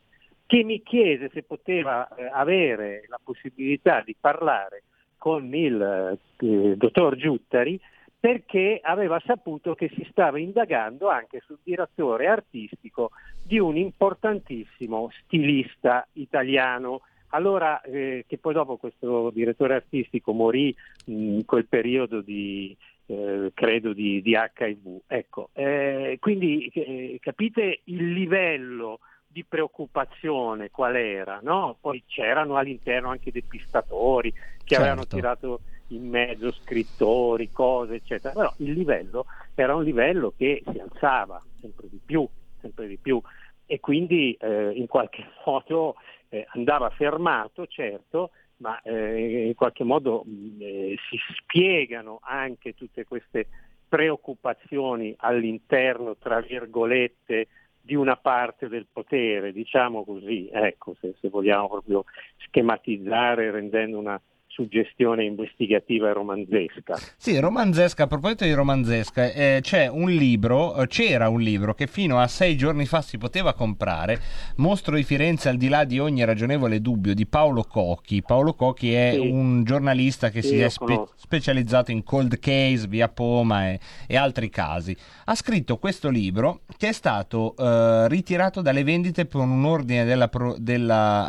che mi chiese se poteva eh, avere la possibilità di parlare con il eh, dottor Giuttari perché aveva saputo che si stava indagando anche sul direttore artistico di un importantissimo stilista italiano allora eh, che poi dopo questo direttore artistico morì in quel periodo di, eh, credo di, di, HIV. Ecco, eh, quindi eh, capite il livello di preoccupazione qual era, no? Poi c'erano all'interno anche depistatori che Certo. avevano tirato in mezzo scrittori, cose, eccetera, però il livello era un livello che si alzava sempre di più, sempre di più e quindi eh, in qualche modo eh, andava fermato, certo, ma eh, in qualche modo mh, eh, si spiegano anche tutte queste preoccupazioni all'interno, tra virgolette, di una parte del potere, diciamo così, ecco, se, se vogliamo proprio schematizzare rendendo una suggestione investigativa e romanzesca. Sì, romanzesca, a proposito di romanzesca, eh, c'è un libro, eh, c'era un libro che fino a sei giorni fa si poteva comprare, Mostro di Firenze al di là di ogni ragionevole dubbio, di Paolo Cocchi. Paolo Cocchi è Sì. un giornalista che Sì, si è spe- specializzato in cold case, via Poma e, e altri casi. Ha scritto questo libro che è stato eh, ritirato dalle vendite per un ordine della, pro- della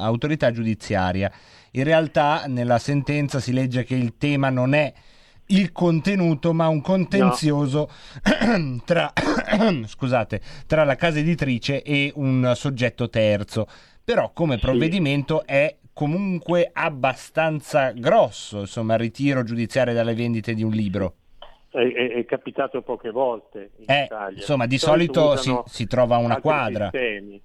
giudiziaria. In realtà nella sentenza si legge che il tema non è il contenuto, ma un contenzioso tra, scusate, tra la casa editrice e un soggetto terzo. Però come provvedimento è comunque abbastanza grosso, insomma, il ritiro giudiziario dalle vendite di un libro. È, è- è capitato poche volte in Eh, Italia. insomma, di solito si, usano si trova una quadra. sistemi.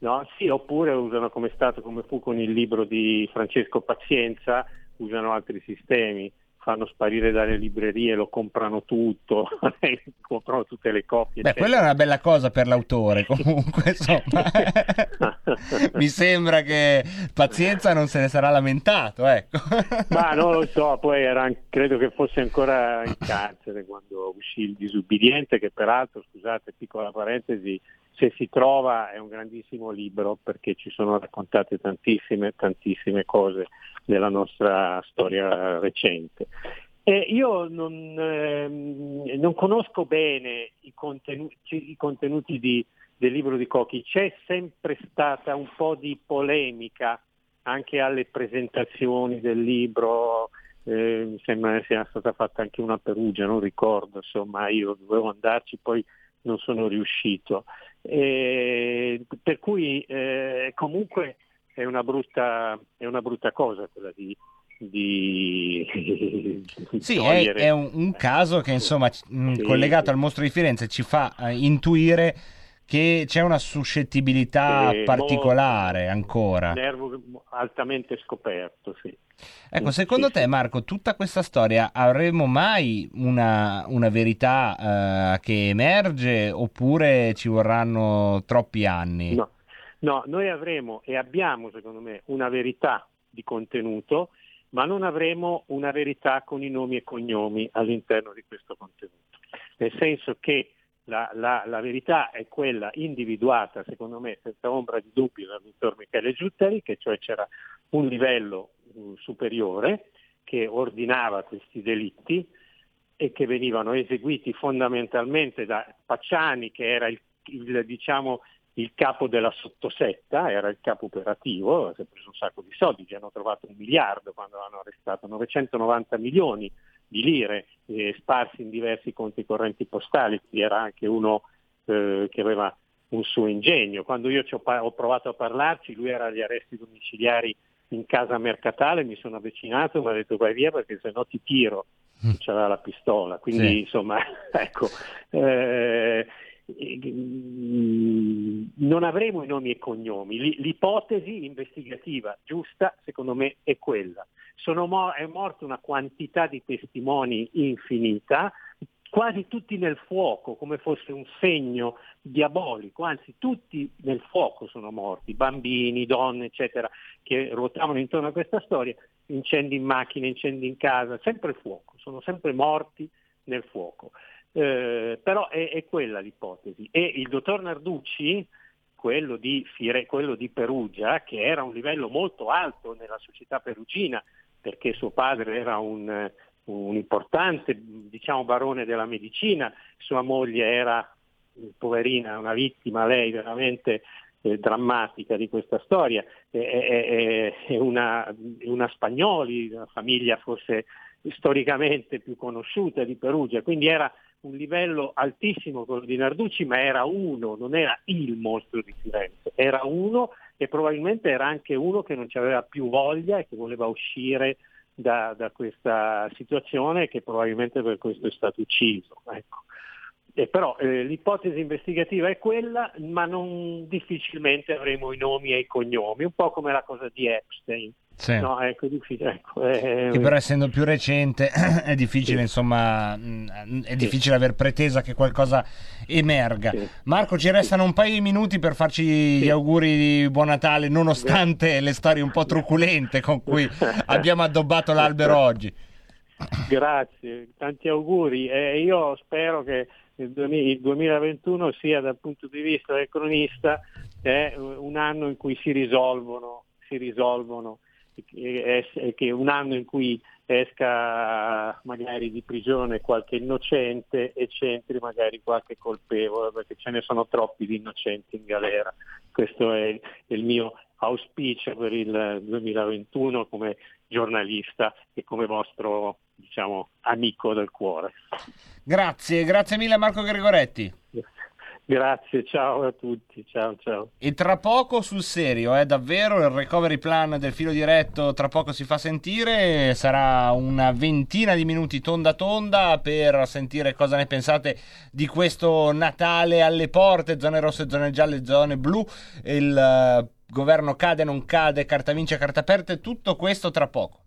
No, sì, oppure usano come è stato, come fu con il libro di Francesco Pazienza, usano altri sistemi, fanno sparire dalle librerie, lo comprano tutto, comprano tutte le copie. Beh, eccetera. quella è una bella cosa per l'autore, comunque, insomma. Mi sembra che Pazienza non se ne sarà lamentato, ecco. Ma non lo so, poi era, credo che fosse ancora in carcere quando uscì il disubbidiente, che peraltro, scusate, piccola parentesi, se si trova è un grandissimo libro perché ci sono raccontate tantissime, tantissime cose della nostra storia recente. E io non, ehm, non conosco bene i contenuti, i contenuti di- del libro di Cocchi, c'è sempre stata un po' di polemica anche alle presentazioni del libro, eh, mi sembra sia stata fatta anche una Perugia, non ricordo, insomma io dovevo andarci, poi non sono riuscito. E per cui eh, comunque è una brutta, è una brutta cosa quella di, di Sì, è, è un, un caso che, insomma, mh, Sì, collegato sì. al mostro di Firenze ci fa eh, intuire che c'è una suscettibilità Sì, particolare molto. ancora. nervo altamente scoperto, sì. Ecco, secondo te, Marco, tutta questa storia avremo mai una, una verità eh, che emerge oppure ci vorranno troppi anni? No. No, noi avremo e abbiamo, secondo me, una verità di contenuto, ma non avremo una verità con i nomi e cognomi all'interno di questo contenuto. Nel senso che la, la- la verità è quella individuata, secondo me, senza ombra di dubbio dal dottor Michele Giuttari, che cioè c'era un livello mm, superiore che ordinava questi delitti e che venivano eseguiti fondamentalmente da Pacciani, che era il, il, diciamo, il capo della sottosetta, era il capo operativo, si è preso un sacco di soldi, gli hanno trovato un miliardo quando l'hanno arrestato, 990 milioni di lire eh, sparsi in diversi conti correnti postali, quindi era anche uno eh, che aveva un suo ingegno. Quando io ci ho, pa- ho provato a parlarci, lui era agli arresti domiciliari in casa mercatale, mi sono avvicinato, mi ha detto vai via perché se no ti tiro, c'aveva la pistola, quindi Sì. insomma ecco, eh, mm, non avremo i nomi e cognomi, l'ipotesi investigativa giusta secondo me è quella. Mo- è morta una quantità di testimoni infinita, quasi tutti nel fuoco, come fosse un segno diabolico, anzi tutti nel fuoco sono morti, bambini, donne, eccetera, che ruotavano intorno a questa storia, incendi in macchina, incendi in casa, sempre fuoco, sono sempre morti nel fuoco. Eh, però è, è quella l'ipotesi. E il dottor Narducci, quello di, Fire- quello di Perugia, che era a un livello molto alto nella società perugina, perché suo padre era un, eh, un importante diciamo, barone della medicina, sua moglie era poverina, una vittima, lei veramente eh, drammatica di questa storia. È, è, è una, una Spagnoli, una famiglia forse storicamente più conosciuta di Perugia, quindi era un livello altissimo quello di Narducci, ma era uno, non era il mostro di Firenze, era uno e probabilmente era anche uno che non ci aveva più voglia e che voleva uscire da, da questa situazione e che probabilmente per questo è stato ucciso. Ecco. Eh, però eh, l'ipotesi investigativa è quella, ma non difficilmente avremo i nomi e i cognomi, un po' come la cosa di Epstein. Sì. No, ecco, è difficile. Ecco, è... Che però essendo più recente è difficile, Sì. insomma, mh, è difficile aver pretesa che qualcosa emerga. Sì. Marco, ci restano un paio di minuti per farci gli auguri di buon Natale, nonostante le storie un po' truculente con cui abbiamo addobbato l'albero oggi. Grazie, tanti auguri. Eh, io spero che il 2000 il 2021 sia dal punto di vista del cronista eh, un anno in cui si risolvono, si risolvono e e che un anno in cui esca magari di prigione qualche innocente e c'entri magari qualche colpevole, perché ce ne sono troppi di innocenti in galera. Questo è il mio auspicio per il 2021 come giornalista e come vostro diciamo, amico del cuore. Grazie, grazie mille a Marco Gregoretti. Grazie, ciao a tutti, ciao ciao. E tra poco sul serio, eh, davvero, il recovery plan del filo diretto tra poco si fa sentire, sarà una ventina di minuti tonda tonda per sentire cosa ne pensate di questo Natale alle porte, zone rosse, zone gialle, zone blu, il eh, governo cade, non cade, carta vince, carta aperte, tutto questo tra poco.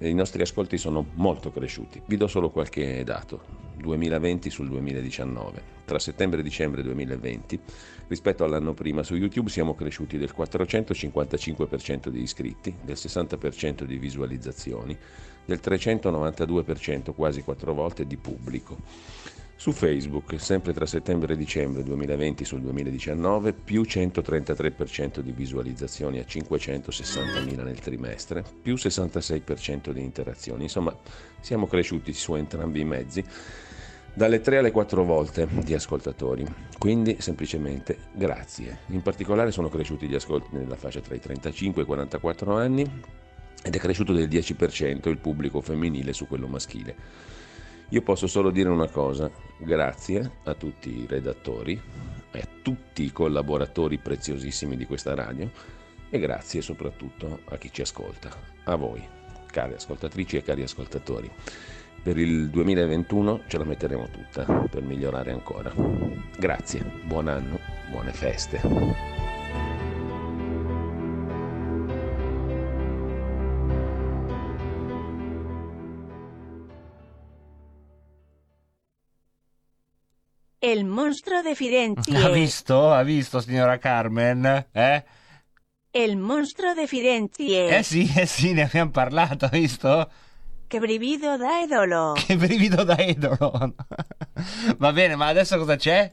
i nostri ascolti sono molto cresciuti. Vi do solo qualche dato. 2020 sul 2019. Tra settembre e dicembre 2020, rispetto all'anno prima, su YouTube siamo cresciuti del 455% di iscritti, del 60% di visualizzazioni, del 392%, quasi quattro volte, di pubblico. Su Facebook, sempre tra settembre e dicembre 2020 sul 2019, più 133% di visualizzazioni a 560.000 nel trimestre, più 66% di interazioni. Insomma, siamo cresciuti su entrambi i mezzi dalle 3 alle 4 volte di ascoltatori. Quindi semplicemente grazie. In particolare sono cresciuti gli ascolti nella fascia tra i 35 e i 44 anni ed è cresciuto del 10% il pubblico femminile su quello maschile. Io posso solo dire una cosa, grazie a tutti i redattori, a tutti i collaboratori preziosissimi di questa radio e grazie soprattutto a chi ci ascolta, a voi, cari ascoltatrici e cari ascoltatori. Per il 2021 ce la metteremo tutta per migliorare ancora. Grazie, buon anno, buone feste. El monstruo de Firenze. Ha visto? Ha visto, signora Carmen? Eh? El monstruo de Firenze. Eh sì, eh sì, ne abbiamo parlato, ha visto? Che brivido da idolo. Che brivido da idolo. Va bene, ma adesso cosa c'è?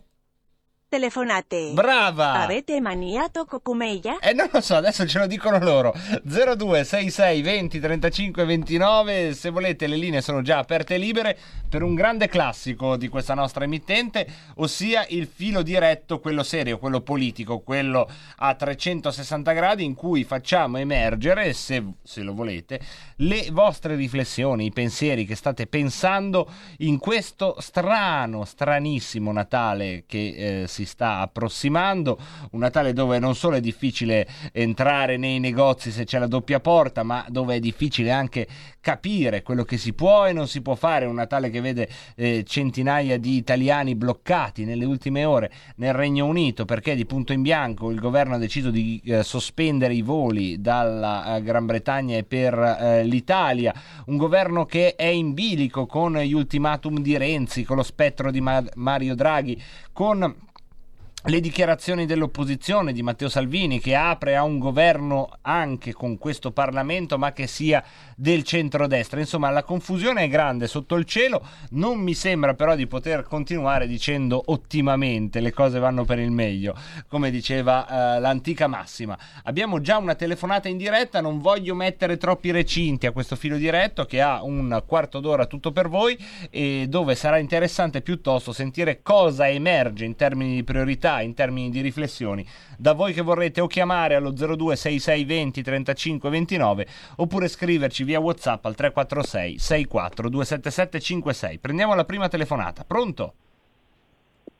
Telefonate. Brava! Avete maniato Cocumella? Eh non lo so, adesso ce lo dicono loro. 0266 20 35 29. Se volete, le linee sono già aperte e libere per un grande classico di questa nostra emittente, ossia il filo diretto, quello serio, quello politico, quello a 360 gradi in cui facciamo emergere, se, se lo volete, le vostre riflessioni, i pensieri che state pensando in questo strano, stranissimo Natale che eh, si sta approssimando, un Natale dove non solo è difficile entrare nei negozi se c'è la doppia porta, ma dove è difficile anche capire quello che si può e non si può fare, un Natale che vede eh, centinaia di italiani bloccati nelle ultime ore nel Regno Unito perché di punto in bianco il governo ha deciso di eh, sospendere i voli dalla eh, Gran Bretagna e per eh, l'Italia, un governo che è in bilico con gli ultimatum di Renzi, con lo spettro di Ma- Mario Draghi, con le dichiarazioni dell'opposizione di Matteo Salvini che apre a un governo anche con questo Parlamento ma che sia del centrodestra. Insomma, la confusione è grande sotto il cielo, non mi sembra però di poter continuare dicendo ottimamente le cose vanno per il meglio, come diceva eh, l'antica massima. Abbiamo già una telefonata in diretta, non voglio mettere troppi recinti a questo filo diretto che ha un quarto d'ora tutto per voi e dove sarà interessante piuttosto sentire cosa emerge in termini di priorità in termini di riflessioni. Da voi che vorrete o chiamare allo 026620 35 29 oppure scriverci via whatsapp al 346 64 277 56 prendiamo la prima telefonata. Pronto?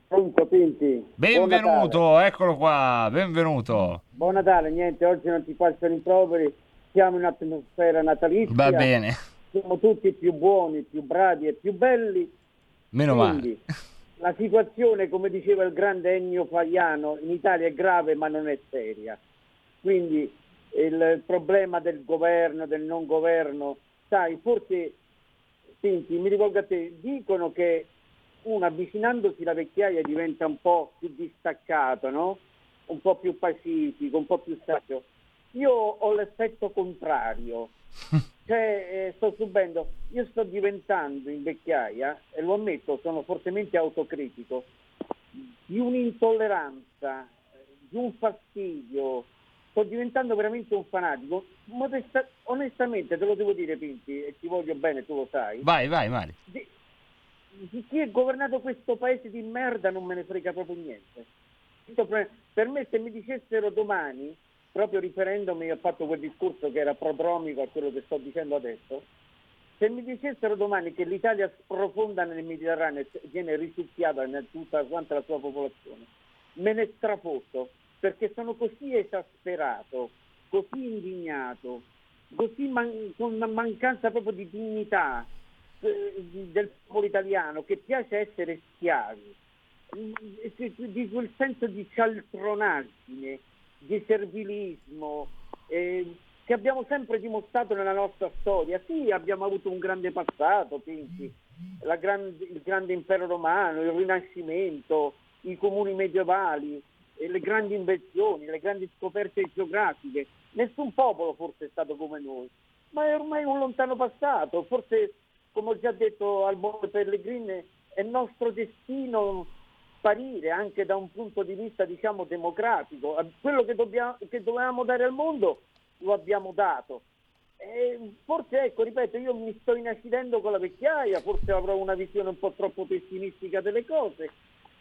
Pronto Pinti? Benvenuto eccolo qua. Benvenuto. Buon Natale niente oggi non ti faccio rimproveri siamo in atmosfera natalizia. Va bene. Siamo tutti più buoni più bravi e più belli. Meno Quindi, male la situazione, come diceva il grande Ennio Fagliano, in Italia è grave ma non è seria. Quindi il problema del governo, del non governo, sai, forse, senti, mi rivolgo a te, dicono che uno avvicinandosi alla vecchiaia diventa un po' più distaccato, no? Un po' più pacifico, un po' più saggio. Io ho l'effetto contrario. Cioè, eh, sto subendo, io sto diventando in vecchiaia, e lo ammetto, sono fortemente autocritico, di un'intolleranza, di un fastidio, sto diventando veramente un fanatico. Modesta- onestamente, te lo devo dire, Pinti, e ti voglio bene, tu lo sai. Vai, vai, Mari. Di, di chi ha governato questo paese di merda non me ne frega proprio niente. Per me, se mi dicessero domani, proprio riferendomi, ho fatto quel discorso che era prodromico a quello che sto dicendo adesso, se mi dicessero domani che l'Italia sprofonda nel Mediterraneo e viene risucchiata in tutta quanta la sua popolazione, me ne strafotto perché sono così esasperato, così indignato, così man- con una mancanza proprio di dignità eh, del popolo italiano che piace essere schiavi, mm, di quel senso di cialtronaggine, di servilismo, eh, che abbiamo sempre dimostrato nella nostra storia. Sì, abbiamo avuto un grande passato, Pinti, la gran- il grande impero romano, il rinascimento, i comuni medievali, le grandi invenzioni, le grandi scoperte geografiche. Nessun popolo forse è stato come noi, ma è ormai un lontano passato. Forse, come ho già detto al buon Pellegrini, è nostro destino sparire anche da un punto di vista diciamo democratico. Quello che, dobbiamo, che dovevamo dare al mondo lo abbiamo dato. E forse ecco, ripeto, io mi sto inacidendo con la vecchiaia, forse avrò una visione un po' troppo pessimistica delle cose,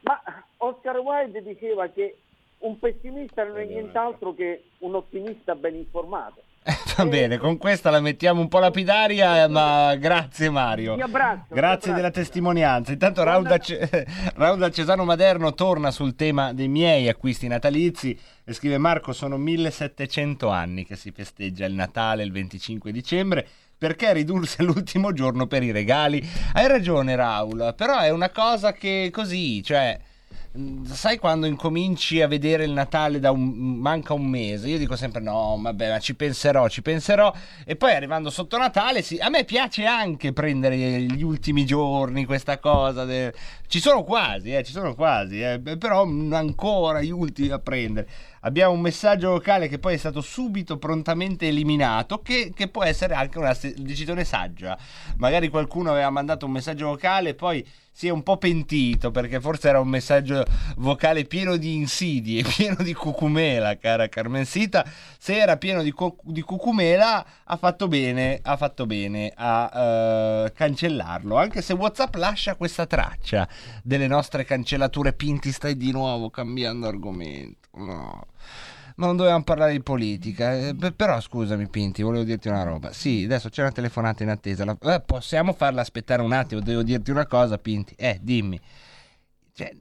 ma Oscar Wilde diceva che un pessimista non è nient'altro che un ottimista ben informato. Va bene, con questa la mettiamo un po' lapidaria, ma grazie Mario. Abbraccio, Grazie della testimonianza. Intanto Raul da, Ce- Raul da Cesano Maderno torna sul tema dei miei acquisti natalizi e scrive Marco sono 1700 anni che si festeggia il Natale il 25 dicembre. Perché ridursi all'ultimo giorno per i regali? Hai ragione Raul, però è una cosa che così, cioè... Sai quando incominci a vedere il Natale da un manca un mese? Io dico sempre no, vabbè, ma ci penserò, ci penserò. E poi arrivando sotto Natale, sì, a me piace anche prendere gli ultimi giorni, questa cosa. de- Ci sono quasi, eh, ci sono quasi, eh, però ancora gli ultimi a prendere. Abbiamo un messaggio vocale che poi è stato subito prontamente eliminato, che, che può essere anche una decisione saggia. Magari qualcuno aveva mandato un messaggio vocale e poi si è un po' pentito perché forse era un messaggio vocale pieno di insidie, pieno di cucumela, cara Carmensita. Se era pieno di, cu- di cucumela, ha fatto bene, ha fatto bene a eh, cancellarlo. Anche se WhatsApp lascia questa traccia delle nostre cancellature. Pinti, stai di nuovo cambiando argomento. No. Ma non dovevamo parlare di politica. eh, però scusami, Pinti, volevo dirti una roba. Sì, adesso c'è una telefonata in attesa. La- eh, possiamo farla aspettare un attimo. Devo dirti una cosa, Pinti. Eh, dimmi. Cioè,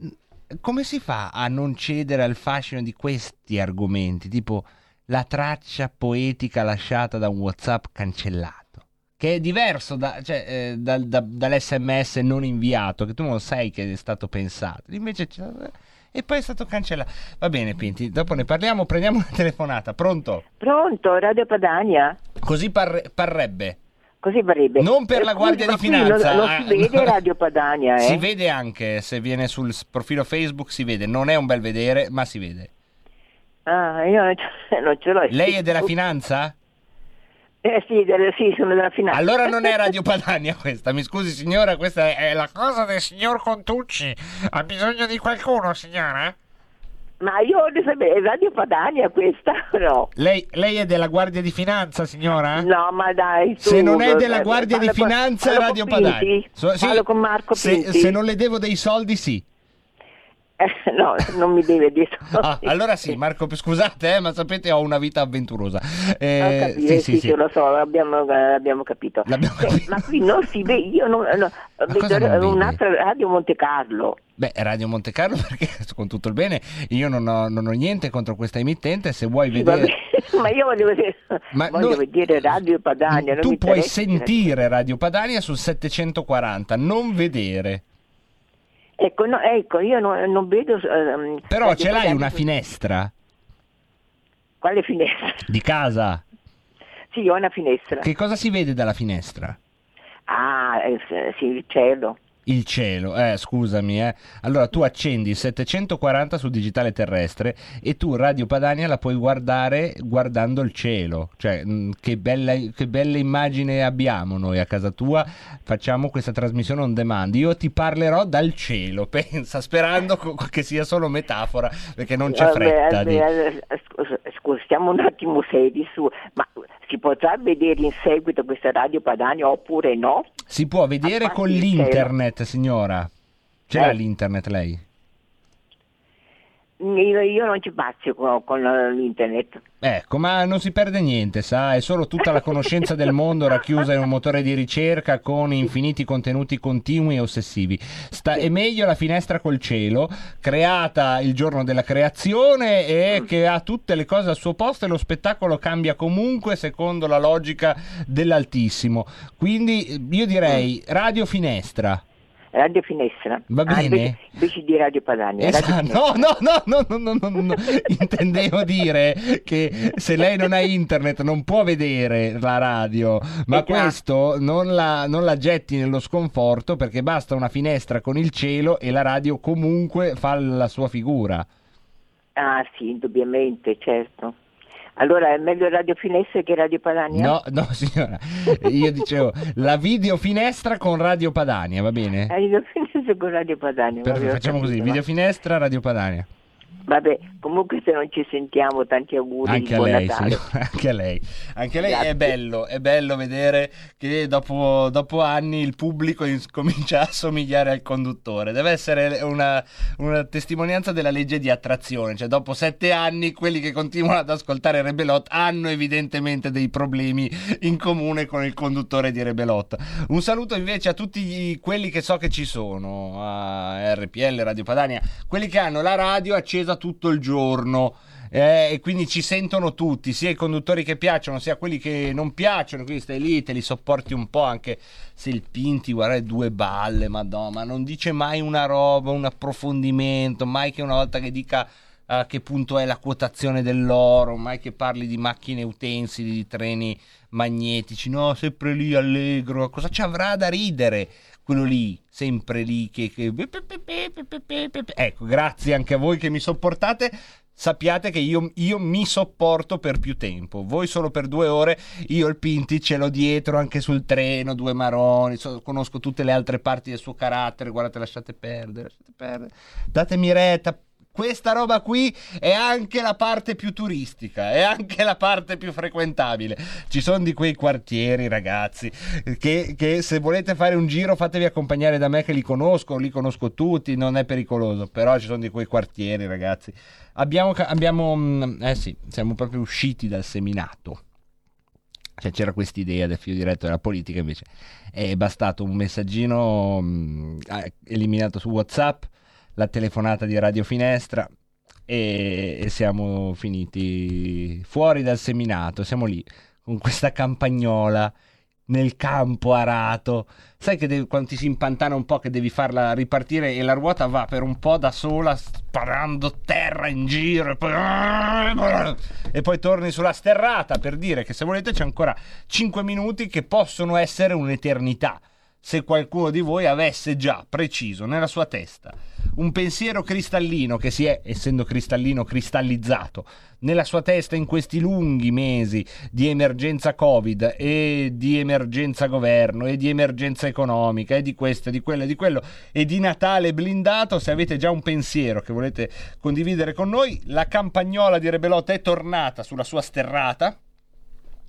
come si fa a non cedere al fascino di questi argomenti? Tipo la traccia poetica lasciata da un WhatsApp cancellato. Che è diverso da- cioè, eh, dal- da- dall'SMS non inviato, che tu non sai che è stato pensato. Invece c'è- e poi è stato cancellato. Va bene, Pinti, dopo ne parliamo. Prendiamo una telefonata. Pronto? Pronto, Radio Padania? Così parre- parrebbe. Così parrebbe. Non per Eh, la Guardia di Finanza. Non, non ah, si vede no. Radio Padania, eh? Si vede anche se viene sul profilo Facebook, si vede. Non è un bel vedere, ma si vede. Ah, io non ce- non ce l'ho. Lei è della finanza? Eh sì, sì, sono della finanza. Allora non è Radio Padania questa, mi scusi signora, questa è, la cosa del signor Contucci. Ha bisogno di qualcuno, signora? Ma io è Radio Padania questa no? Lei, lei è della Guardia di Finanza, signora? No, ma dai, tu, Se non è della Guardia di con- Finanza Radio con Pinti? Padania. So- sì, Parlo con Marco se, Pinti? se non le devo dei soldi, sì. Eh, no, non mi deve dire. Ah, allora sì, Marco, scusate, eh, ma sapete ho una vita avventurosa. Eh, capito, sì, sì, sì, sì. lo so, abbiamo, eh, abbiamo capito. Eh, ma qui non si vede, io non, no, vedo un'altra radio Monte Carlo. Beh, Radio Monte Carlo, perché con tutto il bene, io non ho, non ho niente contro questa emittente. Se vuoi Sì, vedere, ma io voglio vedere, Ma voglio noi- vedere Radio Padania. tu puoi sentire Radio Padania sul 740, non vedere. Ecco, no, ecco, io non, non vedo... ehm, Però Radio ce l'hai una finestra Quale finestra? di casa. Sì, ho una finestra. Che cosa si vede dalla finestra? Ah, eh, sì, il cielo. Il cielo, eh, scusami, eh. Allora tu accendi il 740 sul digitale terrestre e tu Radio Padania la puoi guardare guardando il cielo. Cioè, mh, che bella, che bella immagine abbiamo noi a casa tua. Facciamo questa trasmissione on demand. Io ti parlerò dal cielo, pensa, sperando che sia solo metafora, perché non c'è fretta. di- vabbè, eh, scusa, scusa, stiamo un attimo seri su, ma si potrà vedere in seguito questa Radio Padania oppure no? Si può vedere con il cielo. l'internet, signora. Ce l'ha Eh. l'internet lei? Io, io non ci pazzo con, con l'internet. Ecco, ma non si perde niente, sa, è solo tutta la conoscenza del mondo racchiusa in un motore di ricerca con infiniti contenuti continui e ossessivi. Sta- è meglio la finestra col cielo, creata il giorno della creazione e che ha tutte le cose al suo posto e lo spettacolo cambia comunque secondo la logica dell'altissimo. Quindi io direi radio finestra. Radio Finestra. Va Ah, bene. invece, invece di Radio Padania. Radio Esatto, Finestra. no, no, no, no, no, no, no, no. intendevo dire che se lei non ha internet non può vedere la radio, ma già. questo non la, non la getti nello sconforto perché basta una finestra con il cielo e la radio comunque fa la sua figura. Ah sì, indubbiamente, certo. Allora è meglio Radio Finestra che Radio Padania? No, no signora, io dicevo la videofinestra con Radio Padania, va bene? Radio Finestra con Radio Padania. Per- vabbè, ho facciamo così, videofinestra, Radio Padania. Vabbè, comunque se non ci sentiamo, tanti auguri Anche a lei, Natale. signora, anche a lei. Anche a lei è bello, è bello vedere che dopo, dopo anni il pubblico comincia a somigliare al conduttore. Deve essere una, una testimonianza della legge di attrazione, cioè dopo sette anni quelli che continuano ad ascoltare Rebelot hanno evidentemente dei problemi in comune con il conduttore di Rebelot. Un saluto invece a tutti gli- quelli che so che ci sono, a RPL, Radio Padania, quelli che hanno la radio accesa tutto il giorno. eh, e quindi ci sentono tutti, sia i conduttori che piacciono, sia quelli che non piacciono. Quindi stai lì, te li sopporti un po'. Anche se il Pinti, guarda, due balle, madonna, ma non dice mai una roba, un approfondimento, mai che una volta che dica a che punto è la quotazione dell'oro, mai che parli di macchine utensili, di treni magnetici, no, sempre lì allegro, cosa ci avrà da ridere? Quello lì, sempre lì che... che... Ecco, grazie anche a voi che mi sopportate. Sappiate che io, io mi sopporto per più tempo, voi solo per due ore, io il Pinti ce l'ho dietro anche sul treno, due maroni, so- conosco tutte le altre parti del suo carattere, guardate lasciate perdere, lasciate perdere, datemi retta, questa roba qui è anche la parte più turistica, è anche la parte più frequentabile. Ci sono di quei quartieri, ragazzi, che, che se volete fare un giro fatevi accompagnare da me che li conosco, li conosco tutti, non è pericoloso, però ci sono di quei quartieri, ragazzi. Abbiamo, abbiamo mm, eh sì, siamo proprio usciti dal seminato. Cioè c'era questa idea del filo diretto della politica, invece è bastato un messaggino mh, eh, eliminato su WhatsApp, la telefonata di Radio Finestra e, e siamo finiti fuori dal seminato. Siamo lì con questa campagnola nel campo arato. Sai che devi- quando ti si impantana un po' che devi farla ripartire e la ruota va per un po' da sola sparando terra in giro e poi, e poi torni sulla sterrata per dire che se volete c'è ancora 5 minuti che possono essere un'eternità. Se qualcuno di voi avesse già preciso nella sua testa un pensiero cristallino che si è, essendo cristallino, cristallizzato nella sua testa in questi lunghi mesi di emergenza Covid e di emergenza governo e di emergenza economica e di questo di quello e di quello e di Natale blindato, se avete già un pensiero che volete condividere con noi, la campagnola di Rebelotta è tornata sulla sua sterrata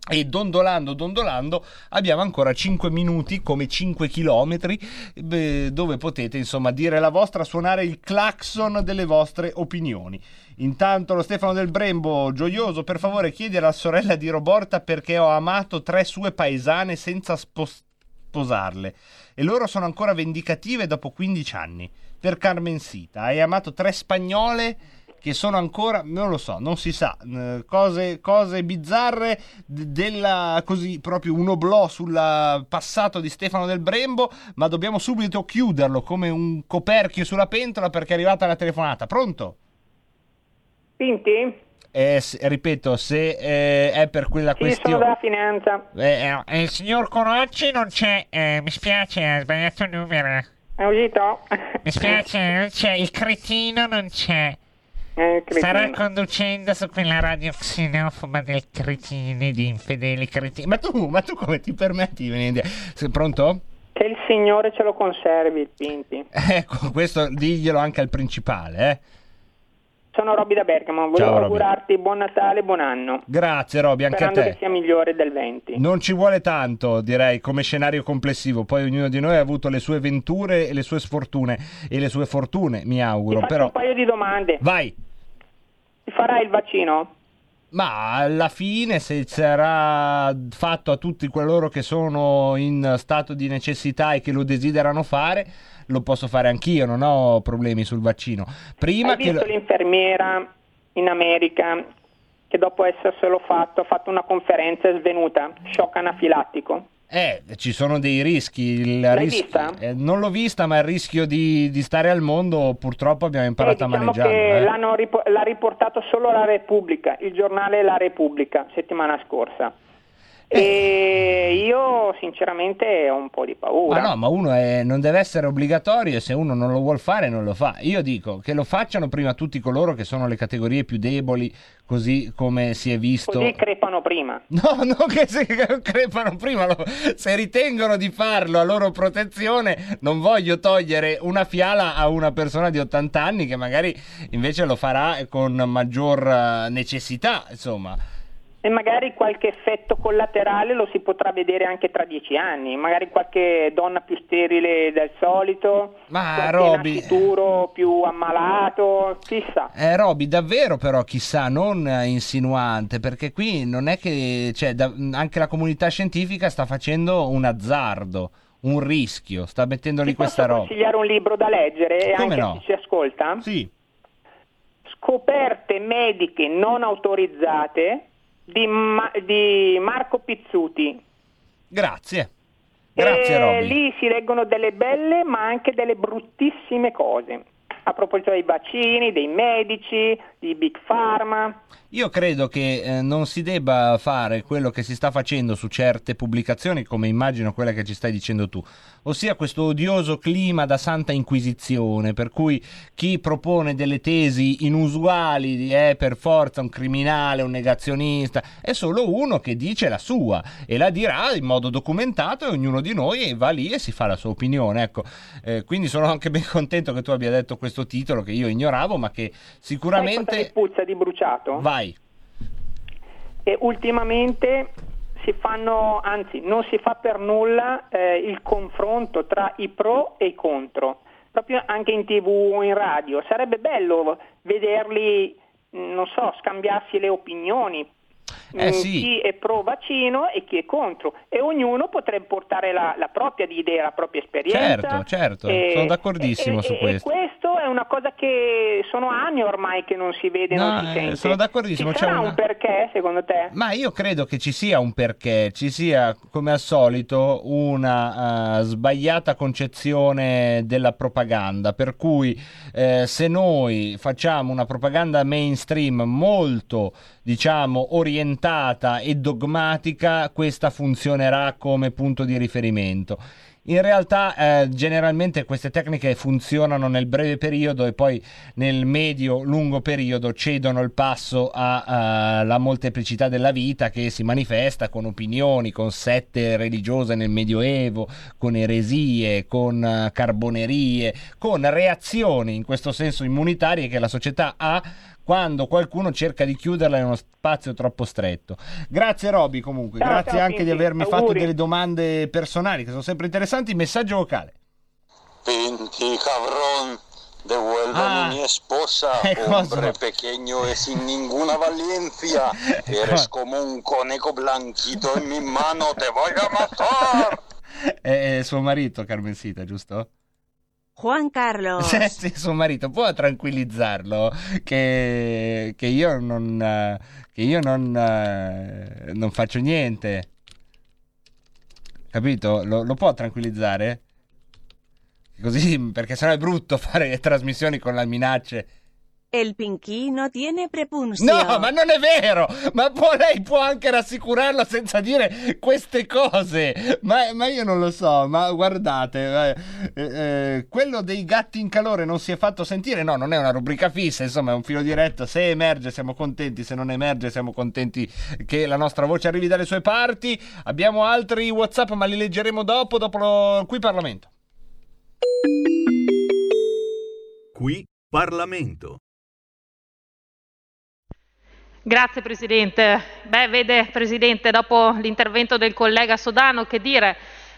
e dondolando, dondolando, abbiamo ancora 5 minuti come 5 chilometri dove potete insomma dire la vostra, suonare il clacson delle vostre opinioni. Intanto lo Stefano del Brembo, gioioso, per favore chiedi alla sorella di Roborta perché ho amato tre sue paesane senza spos- sposarle e loro sono ancora vendicative dopo 15 anni. Per Carmencita, hai amato tre spagnole che sono ancora, non lo so, non si sa, eh, cose, cose bizzarre della, così, proprio un oblò sul passato di Stefano del Brembo, ma dobbiamo subito chiuderlo come un coperchio sulla pentola perché è arrivata la telefonata. Pronto? Pinti? Eh, ripeto, se eh, è per quella Sì, sono questione... della finanza. Eh, eh, il signor Conocci non c'è, eh, mi spiace, ha sbagliato il numero. È uscito? Mi spiace, non c'è, il cretino non c'è. Eh. Starà conducendo su quella radio xenofoba del cretini, di infedeli cretini. Ma tu, ma tu come ti permetti di venire? Sei pronto? Che il Signore ce lo conservi, Pinti. Ecco, questo diglielo anche al principale, eh. Sono Robby da Bergamo, volevo Ciao, Robby. augurarti buon Natale e buon anno. Grazie Roby, anche a Sperando te. che sia migliore del 20. Non ci vuole tanto, direi, come scenario complessivo. Poi ognuno di noi ha avuto le sue venture e le sue sfortune e le sue fortune, mi auguro. Faccio Però un paio di domande. vai. Ti farai il vaccino? Ma alla fine, se sarà fatto a tutti coloro che sono in stato di necessità e che lo desiderano fare, lo posso fare anch'io, non ho problemi sul vaccino. Prima Hai che visto l'infermiera in America che dopo esserselo fatto ha fatto una conferenza e svenuta? Shock anafilattico. Eh, ci sono dei rischi. Il L'hai ris- vista? eh, non l'ho vista, ma il rischio di, di stare al mondo purtroppo abbiamo imparato Eh, a diciamo maneggiarlo. che eh. l'hanno ripo- l'ha riportato solo la Repubblica, il giornale La Repubblica, settimana scorsa. E io sinceramente ho un po' di paura. Ma no, ma uno è- non deve essere obbligatorio e se uno non lo vuol fare non lo fa. Io dico che lo facciano prima tutti coloro che sono le categorie più deboli, così come si è visto. Così crepano prima. No, non che si crepano prima, lo- se ritengono di farlo a loro protezione, non voglio togliere una fiala a una persona di 80 anni che magari invece lo farà con maggior eh, necessità, insomma. E magari qualche effetto collaterale lo si potrà vedere anche tra dieci anni, magari qualche donna più sterile del solito, Ma, Roby- nascituro più ammalato, chissà. Eh, Roby, davvero però chissà, non insinuante, perché qui non è che, cioè, da- anche la comunità scientifica sta facendo un azzardo, un rischio, sta mettendo lì questa posso roba. consigliare un libro da leggere e Come anche no? ci ascolta? Sì. Scoperte mediche non autorizzate di, Ma- di Marco Pizzuti. Grazie. Grazie Roby. lì si leggono delle belle ma anche delle bruttissime cose. A proposito dei vaccini, dei medici, di Big Pharma. Io credo che eh, non si debba fare quello che si sta facendo su certe pubblicazioni, come immagino quella che ci stai dicendo tu, ossia questo odioso clima da santa inquisizione, per cui chi propone delle tesi inusuali di è per forza un criminale, un negazionista, è solo uno che dice la sua e la dirà in modo documentato e ognuno di noi va lì e si fa la sua opinione. Ecco, Eh, quindi sono anche ben contento che tu abbia detto questo titolo che io ignoravo, ma che Sai cosa sicuramente... puzza di bruciato? Vai. E ultimamente si fanno, anzi non si fa per nulla eh, il confronto tra i pro e i contro, proprio anche in tv o in radio. Sarebbe bello vederli, non so, scambiarsi le opinioni. Eh, mh, sì. Chi è pro vaccino e chi è contro e ognuno potrebbe portare la, la propria idea, la propria esperienza. Certo, certo, E- sono d'accordissimo e- su e- questo. E questo è una cosa che sono anni ormai che non si vede, No, non si eh, sente. sono d'accordissimo, Ci sarà una- un perché secondo te? Ma io credo che ci sia un perché, ci sia come al solito una eh, sbagliata concezione della propaganda, per cui eh, se noi facciamo una propaganda mainstream molto, diciamo, orientata e dogmatica, questa funzionerà come punto di riferimento. In realtà eh, generalmente queste tecniche funzionano nel breve periodo e poi nel medio-lungo periodo cedono il passo alla molteplicità della vita che si manifesta con opinioni, con sette religiose nel Medioevo, con eresie, con eh, carbonerie, con reazioni in questo senso immunitarie che la società ha quando qualcuno cerca di chiuderla in uno spazio troppo stretto. Grazie Roby comunque, Ciao, grazie ciao, anche di Pinti, avermi fatto auguri. delle domande personali che sono sempre interessanti. Messaggio vocale. Pinti, cabrón, devuélveme Ah. mi esposa, Eh, cosa? hombre pequeño y sin ninguna valencia. Eres como un conejo blanquito en mi mano, te voy a matar. È, suo marito Carmensita, giusto? Juan Carlos. Sì, sì, suo marito, può tranquillizzarlo che, che io non, che io non, non faccio niente. Capito? Lo, lo può tranquillizzare? Così, perché sennò è brutto fare trasmissioni con le minacce. El Pinky no tiene prepunción. No, ma non è vero! Ma può- lei può anche rassicurarlo senza dire queste cose! Ma, ma io non lo so, ma guardate, eh, eh, quello dei gatti in calore non si è fatto sentire? No, non è una rubrica fissa, insomma è un filo diretto. Se emerge siamo contenti, se non emerge siamo contenti che la nostra voce arrivi dalle sue parti. Abbiamo altri WhatsApp, ma li leggeremo dopo, dopo lo... qui Parlamento. Qui Parlamento. Grazie Presidente. Beh, vede Presidente, dopo l'intervento del collega Sodano, che dire,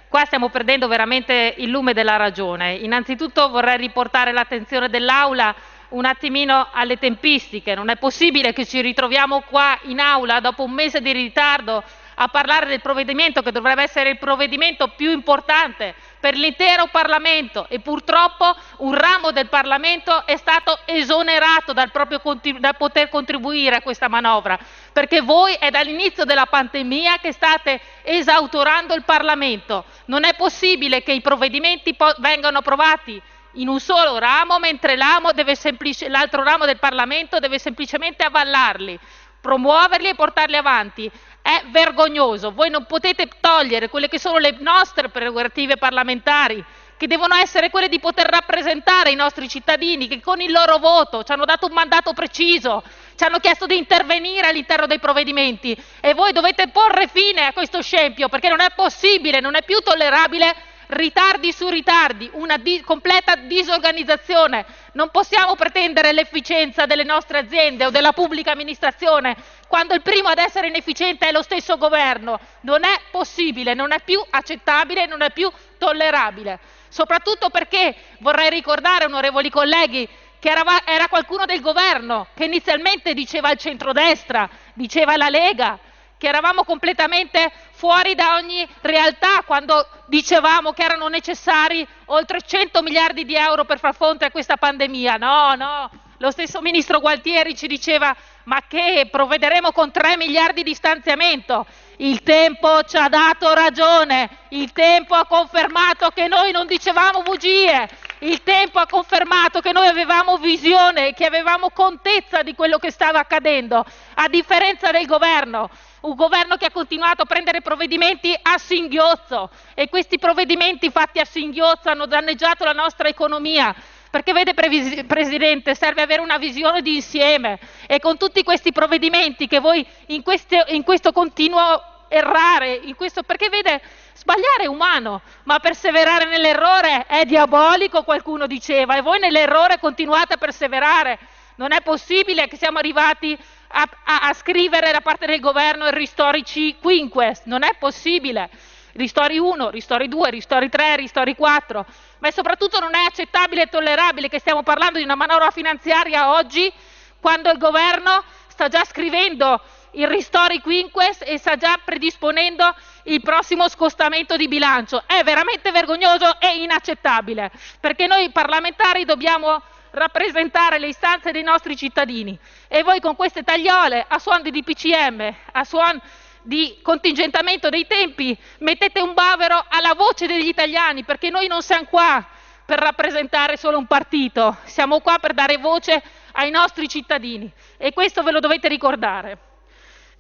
qua stiamo perdendo veramente il lume della ragione. Innanzitutto vorrei riportare l'attenzione dell'Aula un attimino alle tempistiche. Non è possibile che ci ritroviamo qua in Aula dopo un mese di ritardo a parlare del provvedimento che dovrebbe essere il provvedimento più importante per l'intero Parlamento e purtroppo un ramo del Parlamento è stato esonerato dal, conti- dal poter contribuire a questa manovra, perché voi è dall'inizio della pandemia che state esautorando il Parlamento. Non è possibile che i provvedimenti po- vengano approvati in un solo ramo, mentre l'altro ramo del Parlamento deve semplicemente avvallarli, promuoverli e portarli avanti. È vergognoso. Voi non potete togliere quelle che sono le nostre prerogative parlamentari, che devono essere quelle di poter rappresentare i nostri cittadini, che con il loro voto ci hanno dato un mandato preciso, ci hanno chiesto di intervenire all'interno dei provvedimenti e voi dovete porre fine a questo scempio, perché non è possibile, non è più tollerabile ritardi su ritardi, una di- completa disorganizzazione. Non possiamo pretendere l'efficienza delle nostre aziende o della pubblica amministrazione quando il primo ad essere inefficiente è lo stesso governo. Non è possibile, non è più accettabile, non è più tollerabile. Soprattutto perché vorrei ricordare, onorevoli colleghi, che era, era qualcuno del governo che inizialmente diceva il centrodestra, diceva la Lega, che eravamo completamente fuori da ogni realtà quando dicevamo che erano necessari oltre 100 miliardi di euro per far fronte a questa pandemia. No, no, lo stesso ministro Gualtieri ci diceva ma che provvederemo con 3 miliardi di stanziamento. Il tempo ci ha dato ragione, il tempo ha confermato che noi non dicevamo bugie, il tempo ha confermato che noi avevamo visione, che avevamo contezza di quello che stava accadendo, a differenza del governo un governo che ha continuato a prendere provvedimenti a singhiozzo e questi provvedimenti fatti a singhiozzo hanno danneggiato la nostra economia. Perché vede, Previs- Presidente, serve avere una visione di insieme e con tutti questi provvedimenti che voi in, queste, in questo continuo errare, in questo, perché vede, sbagliare è umano, ma perseverare nell'errore è diabolico, qualcuno diceva, e voi nell'errore continuate a perseverare. Non è possibile che siamo arrivati a, a, a scrivere da parte del governo il ristori C quinques, non è possibile. Ristori 1, ristori 2, ristori 3, ristori 4, ma soprattutto non è accettabile e tollerabile che stiamo parlando di una manovra finanziaria oggi quando il governo sta già scrivendo il ristori quinques e sta già predisponendo il prossimo scostamento di bilancio. È veramente vergognoso e inaccettabile, perché noi parlamentari dobbiamo rappresentare le istanze dei nostri cittadini e voi con queste tagliole a suon di DPCM, a suon di contingentamento dei tempi, mettete un bavero alla voce degli italiani perché noi non siamo qua per rappresentare solo un partito, siamo qua per dare voce ai nostri cittadini e questo ve lo dovete ricordare.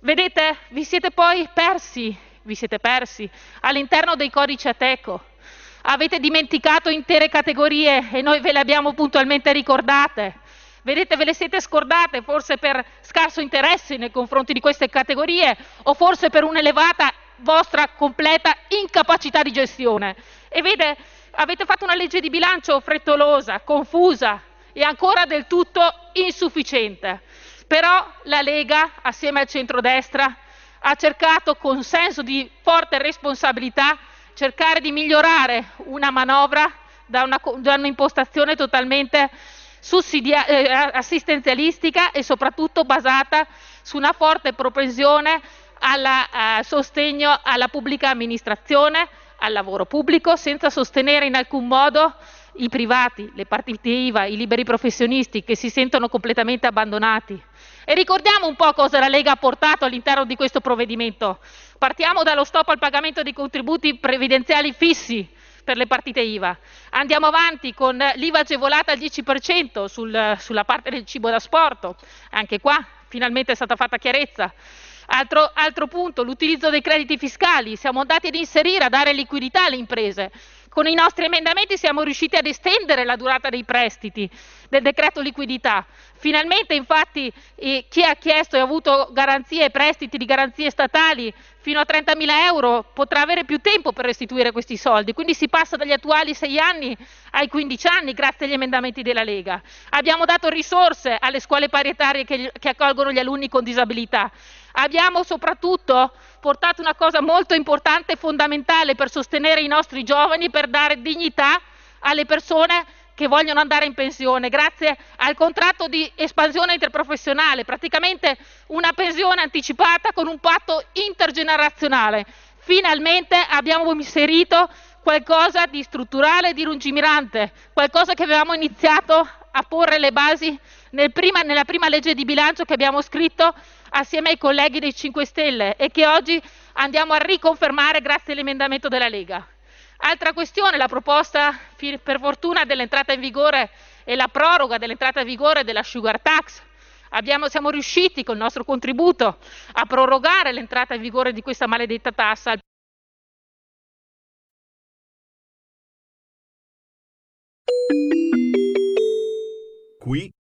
Vedete, vi siete poi persi, vi siete persi all'interno dei codici Ateco avete dimenticato intere categorie e noi ve le abbiamo puntualmente ricordate. Vedete, ve le siete scordate forse per scarso interesse nei confronti di queste categorie o forse per un'elevata vostra completa incapacità di gestione. E vede, avete fatto una legge di bilancio frettolosa, confusa e ancora del tutto insufficiente. Però la Lega, assieme al centrodestra, ha cercato con senso di forte responsabilità cercare di migliorare una manovra da, una, da un'impostazione totalmente sussidia- eh, assistenzialistica e soprattutto basata su una forte propensione al sostegno alla pubblica amministrazione, al lavoro pubblico, senza sostenere in alcun modo i privati, le partite IVA, i liberi professionisti che si sentono completamente abbandonati. E ricordiamo un po' cosa la Lega ha portato all'interno di questo provvedimento. Partiamo dallo stop al pagamento dei contributi previdenziali fissi per le partite IVA. Andiamo avanti con l'IVA agevolata al 10% sul, sulla parte del cibo da sport. Anche qua finalmente è stata fatta chiarezza. Altro, altro punto, l'utilizzo dei crediti fiscali. Siamo andati ad inserire, a dare liquidità alle imprese. Con i nostri emendamenti siamo riusciti ad estendere la durata dei prestiti del decreto liquidità. Finalmente, infatti, chi ha chiesto e ha avuto garanzie e prestiti di garanzie statali fino a 30.000 euro potrà avere più tempo per restituire questi soldi. Quindi si passa dagli attuali 6 anni ai 15 anni grazie agli emendamenti della Lega. Abbiamo dato risorse alle scuole parietarie che, che accolgono gli alunni con disabilità. Abbiamo soprattutto portato una cosa molto importante e fondamentale per sostenere i nostri giovani, per dare dignità alle persone che vogliono andare in pensione, grazie al contratto di espansione interprofessionale, praticamente una pensione anticipata con un patto intergenerazionale. Finalmente abbiamo inserito qualcosa di strutturale di lungimirante, qualcosa che avevamo iniziato a porre le basi nel prima, nella prima legge di bilancio che abbiamo scritto assieme ai colleghi dei 5 Stelle e che oggi andiamo a riconfermare grazie all'emendamento della Lega. Altra questione, la proposta per fortuna dell'entrata in vigore e la proroga dell'entrata in vigore della sugar tax. Abbiamo, siamo riusciti col nostro contributo a prorogare l'entrata in vigore di questa maledetta tassa. Qui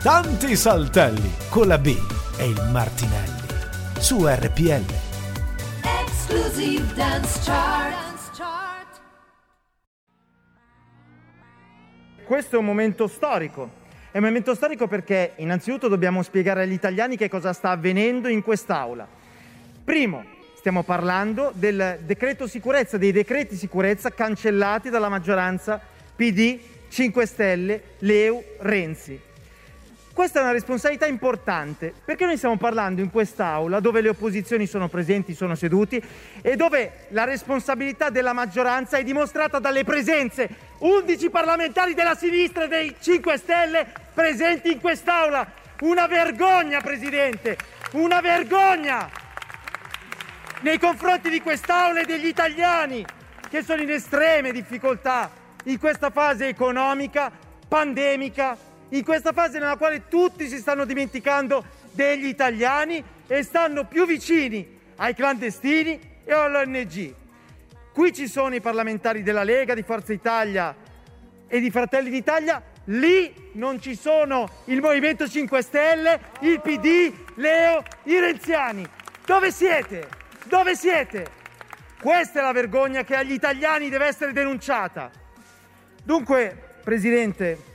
Tanti saltelli con la B e il Martinelli su RPL. Exclusive Dance Chart. Questo è un momento storico. È un momento storico perché innanzitutto dobbiamo spiegare agli italiani che cosa sta avvenendo in quest'Aula. Primo, stiamo parlando del decreto sicurezza, dei decreti sicurezza cancellati dalla maggioranza PD, 5 Stelle, Leu, Renzi. Questa è una responsabilità importante perché noi stiamo parlando in quest'Aula dove le opposizioni sono presenti, sono seduti e dove la responsabilità della maggioranza è dimostrata dalle presenze. 11 parlamentari della sinistra e dei 5 Stelle presenti in quest'Aula. Una vergogna, Presidente, una vergogna nei confronti di quest'Aula e degli italiani che sono in estreme difficoltà in questa fase economica, pandemica, in questa fase nella quale tutti si stanno dimenticando degli italiani e stanno più vicini ai clandestini e all'ONG. Qui ci sono i parlamentari della Lega, di Forza Italia e di Fratelli d'Italia, lì non ci sono il Movimento 5 Stelle, il PD, Leo, i renziani. Dove siete? Dove siete? Questa è la vergogna che agli italiani deve essere denunciata. Dunque, Presidente,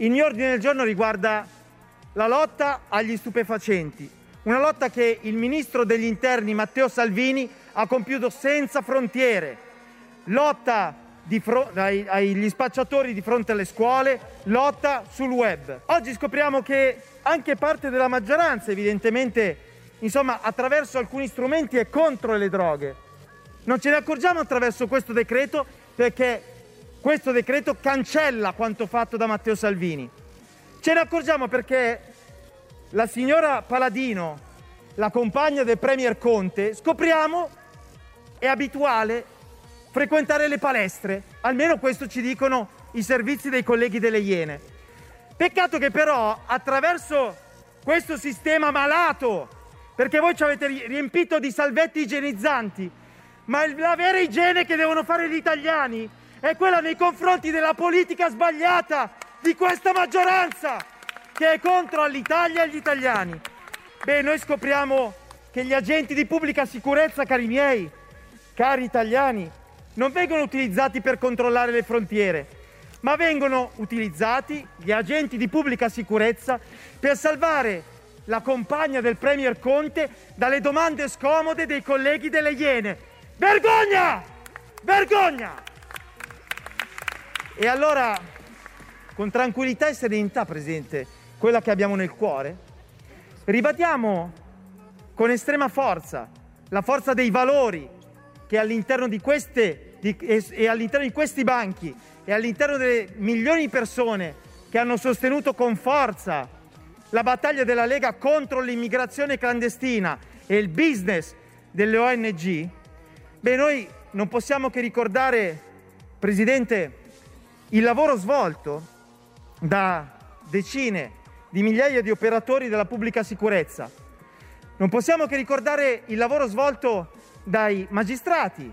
il mio ordine del giorno riguarda la lotta agli stupefacenti, una lotta che il ministro degli interni Matteo Salvini ha compiuto senza frontiere, lotta fro- ai- agli spacciatori di fronte alle scuole, lotta sul web. Oggi scopriamo che anche parte della maggioranza evidentemente, insomma, attraverso alcuni strumenti è contro le droghe. Non ce ne accorgiamo attraverso questo decreto perché questo decreto cancella quanto fatto da Matteo Salvini. Ce ne accorgiamo perché la signora Paladino, la compagna del Premier Conte, scopriamo è abituale frequentare le palestre, almeno questo ci dicono i servizi dei colleghi delle Iene. Peccato che però attraverso questo sistema malato, perché voi ci avete riempito di salvetti igienizzanti, ma la vera igiene che devono fare gli italiani è quella nei confronti della politica sbagliata di questa maggioranza che è contro l'Italia e gli italiani. Beh, noi scopriamo che gli agenti di pubblica sicurezza, cari miei, cari italiani, non vengono utilizzati per controllare le frontiere, ma vengono utilizzati gli agenti di pubblica sicurezza per salvare la compagna del Premier Conte dalle domande scomode dei colleghi delle Iene. Vergogna! Vergogna! E allora con tranquillità e serenità, Presidente, quella che abbiamo nel cuore. Ribadiamo con estrema forza la forza dei valori che all'interno di queste di- e, e all'interno di questi banchi e all'interno delle milioni di persone che hanno sostenuto con forza la battaglia della Lega contro l'immigrazione clandestina e il business delle ONG, beh, noi non possiamo che ricordare, Presidente, il lavoro svolto da decine di migliaia di operatori della pubblica sicurezza. Non possiamo che ricordare il lavoro svolto dai magistrati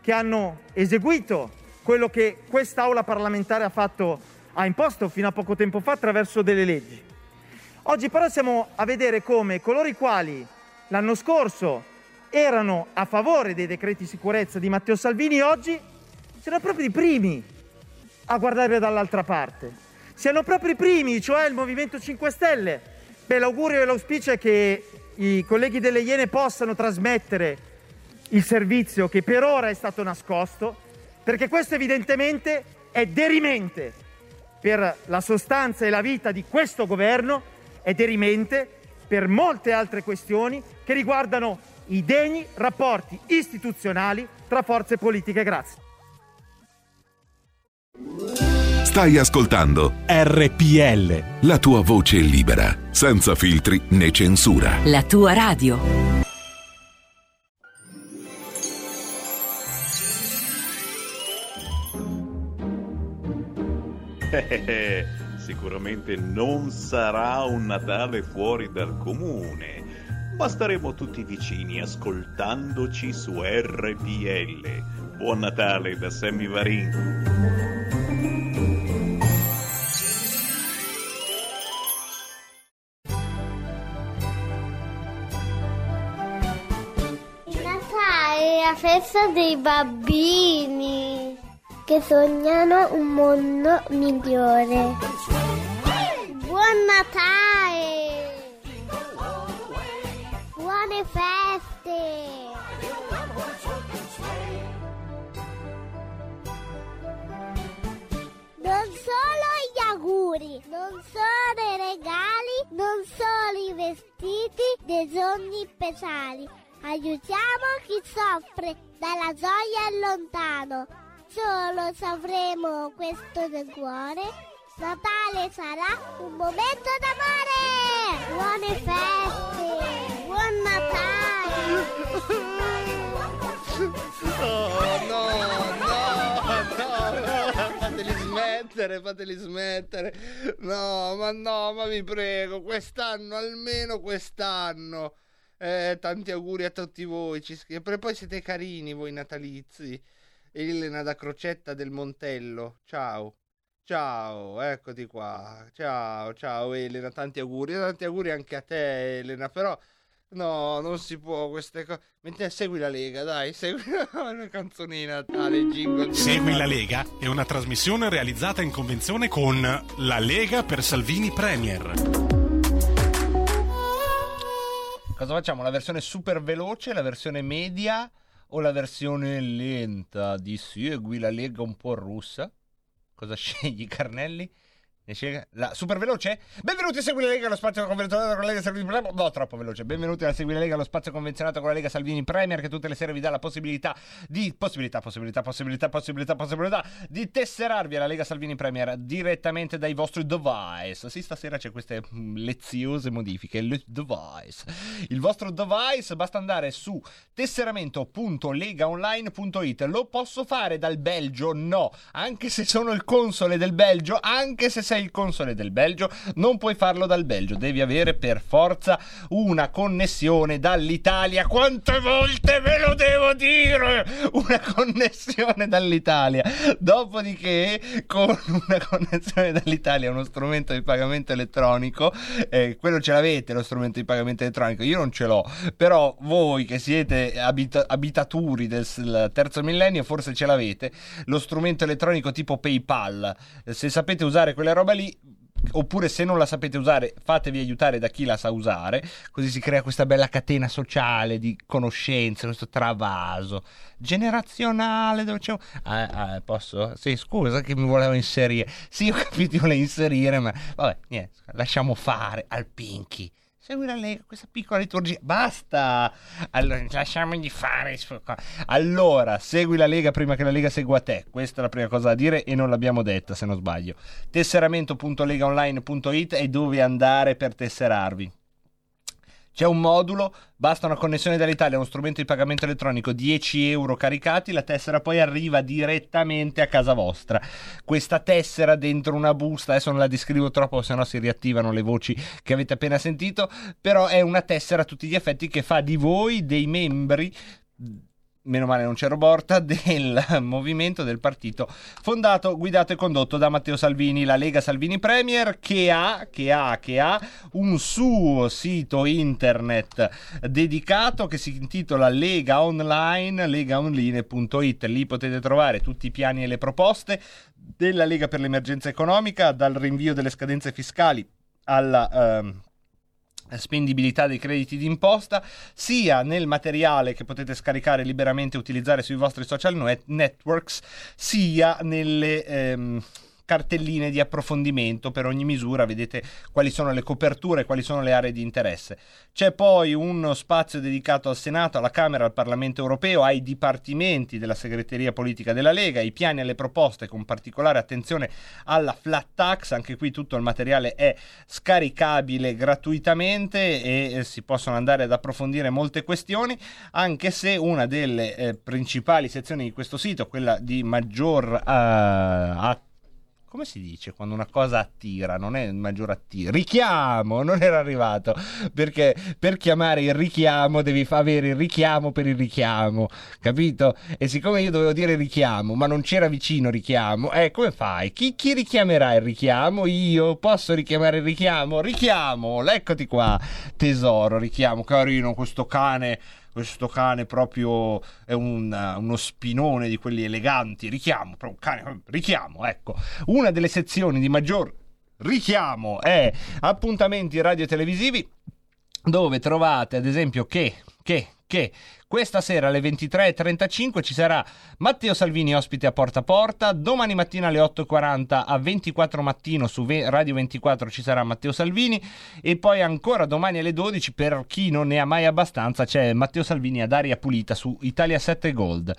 che hanno eseguito quello che quest'Aula parlamentare ha fatto, ha imposto fino a poco tempo fa attraverso delle leggi. Oggi però siamo a vedere come coloro i quali l'anno scorso erano a favore dei decreti sicurezza di Matteo Salvini oggi siano proprio i primi a guardare dall'altra parte. Siano proprio i primi, cioè il Movimento 5 Stelle. Beh, l'augurio e l'auspicio è che i colleghi delle Iene possano trasmettere il servizio che per ora è stato nascosto, perché questo evidentemente è derimente per la sostanza e la vita di questo governo, è derimente per molte altre questioni che riguardano i degni rapporti istituzionali tra forze politiche. Grazie. Stai ascoltando RPL. la tua voce libera, senza filtri né censura. La tua radio. Eh, Sicuramente non sarà un Natale fuori dal comune, ma staremo tutti vicini ascoltandoci su RPL. Buon Natale da Sammy Varin. Festa dei bambini che sognano un mondo migliore. Buon Natale! Buone feste! Solo gli auguri, non solo i regali, non solo i vestiti dei giorni speciali. Aiutiamo chi soffre dalla gioia lontano. Solo se avremo questo nel cuore, Natale sarà un momento d'amore! Buone feste! Buon Natale! Oh, no, no, no, smettere, fateli smettere. No, ma no, ma vi prego, quest'anno, almeno quest'anno. Eh, tanti auguri a tutti voi, ci poi siete carini voi natalizi. Elena da Crocetta del Montello, ciao. Ciao, eccoti qua. Ciao, ciao Elena, tanti auguri. Tanti auguri anche a te Elena, però no, non si può queste cose. Mentre segui la Lega, dai, segui una canzonina Natale, jingle. Segui la. Lega è una trasmissione realizzata in convenzione con La Lega per Salvini Premier. Cosa facciamo? La versione super veloce, la versione media o la versione lenta di Segui la Lega un po' russa? Cosa scegli, Carnelli? La super veloce? Benvenuti a Segui la Lega, lo spazio convenzionato con la Lega Salvini Premier. No, troppo veloce. Benvenuti a Segui la Lega, lo spazio convenzionato con la Lega Salvini Premier, che tutte le sere vi dà la possibilità di. Possibilità, possibilità, possibilità, possibilità, possibilità di tesserarvi alla Lega Salvini Premier direttamente dai vostri device. Sì, stasera c'è queste mm, leziose modifiche. Le device. Il vostro device basta andare su tesseramento.legaonline.it. Lo posso fare dal Belgio? No. Anche se sono il console del Belgio, anche se sei il console del Belgio, non puoi farlo dal Belgio. Devi avere per forza una connessione dall'Italia. Quante volte ve lo devo dire? Una connessione dall'Italia. Dopodiché, con una connessione dall'Italia, uno strumento di pagamento elettronico, eh, quello ce l'avete, lo strumento di pagamento elettronico. Io non ce l'ho, però voi che siete abita- abitaturi del terzo millennio, forse ce l'avete. Lo strumento elettronico tipo PayPal. Se sapete usare quella roba lì, oppure se non la sapete usare fatevi aiutare da chi la sa usare, così si crea questa bella catena sociale di conoscenze, questo travaso generazionale dove c'è un... Ah, ah, posso? Sì, scusa che mi volevo inserire. Sì, ho capito, volevo inserire, ma vabbè, niente, lasciamo fare al Pinky. Segui la Lega, questa piccola liturgia. Basta! Allora, lasciamogli fare. il suo co- Allora, segui la Lega prima che la Lega segua te. Questa è la prima cosa da dire e non l'abbiamo detta, se non sbaglio. Tesseramento.legaonline.it è dove andare per tesserarvi. C'è un modulo, basta una connessione dall'Italia, uno strumento di pagamento elettronico, 10 euro caricati, la tessera poi arriva direttamente a casa vostra. Questa tessera dentro una busta, adesso non la descrivo troppo, se no si riattivano le voci che avete appena sentito, però è una tessera a tutti gli effetti che fa di voi dei membri meno male non c'ero Borta, del movimento del partito fondato, guidato e condotto da Matteo Salvini, la Lega Salvini Premier, che ha, che ha, che ha un suo sito internet dedicato che si intitola Lega Online, legaonline.it. Lì potete trovare tutti i piani e le proposte della Lega per l'emergenza economica, dal rinvio delle scadenze fiscali alla... ehm, spendibilità dei crediti d'imposta, sia nel materiale che potete scaricare liberamente e utilizzare sui vostri social net- networks, sia nelle ehm, cartelline di approfondimento per ogni misura, vedete quali sono le coperture, quali sono le aree di interesse. C'è poi uno spazio dedicato al Senato, alla Camera, al Parlamento europeo, ai dipartimenti della segreteria politica della Lega, ai piani e alle proposte, con particolare attenzione alla flat tax, anche qui tutto il materiale è scaricabile gratuitamente e eh, si possono andare ad approfondire molte questioni, anche se una delle eh, principali sezioni di questo sito, quella di maggior eh, attenzione, come si dice quando una cosa attira? Non è il maggior attiro. Richiamo, non era arrivato. Perché per chiamare il richiamo devi avere il richiamo per il richiamo, capito? E siccome io dovevo dire richiamo, ma non c'era vicino richiamo, eh, come fai? Chi, chi richiamerà il richiamo? Io posso richiamare il richiamo? Richiamo, eccoti qua, tesoro, richiamo, carino, questo cane questo cane proprio è un, uh, uno spinone di quelli eleganti, richiamo, proprio cane, richiamo, ecco. Una delle sezioni di maggior richiamo è appuntamenti radio televisivi dove trovate ad esempio che, che, che questa sera alle 23.35 ci sarà Matteo Salvini ospite a Porta a Porta, domani mattina alle 8.40 a 24 mattino su Radio 24 ci sarà Matteo Salvini e poi ancora domani alle 12 per chi non ne ha mai abbastanza c'è Matteo Salvini ad aria pulita su Italia 7 Gold.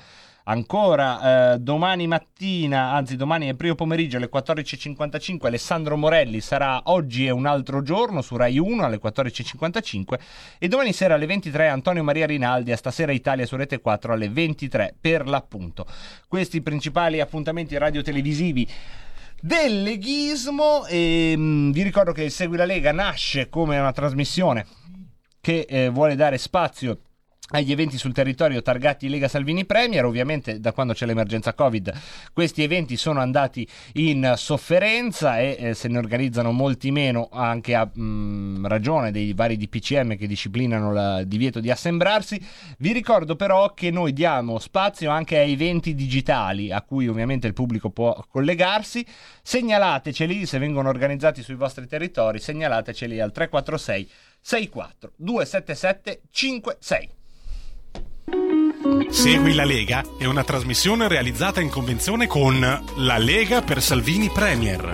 Ancora eh, domani mattina, anzi domani è primo pomeriggio alle 14.55 Alessandro Morelli sarà Oggi è un altro giorno su Rai 1 alle 14.55 e domani sera alle 23 Antonio Maria Rinaldi a Stasera Italia su Rete 4 alle 23 per l'appunto. Questi i principali appuntamenti radio-televisivi del leghismo e mh, vi ricordo che Segui la Lega nasce come una trasmissione che eh, vuole dare spazio agli eventi sul territorio targati Lega Salvini Premier, ovviamente da quando c'è l'emergenza Covid questi eventi sono andati in sofferenza e eh, se ne organizzano molti meno anche a mh, ragione dei vari DPCM che disciplinano il divieto di assembrarsi. Vi ricordo però che noi diamo spazio anche a eventi digitali a cui ovviamente il pubblico può collegarsi. Segnalateceli se vengono organizzati sui vostri territori, segnalateceli al 346 64 277 56. Segui la Lega è una trasmissione realizzata in convenzione con La Lega per Salvini Premier.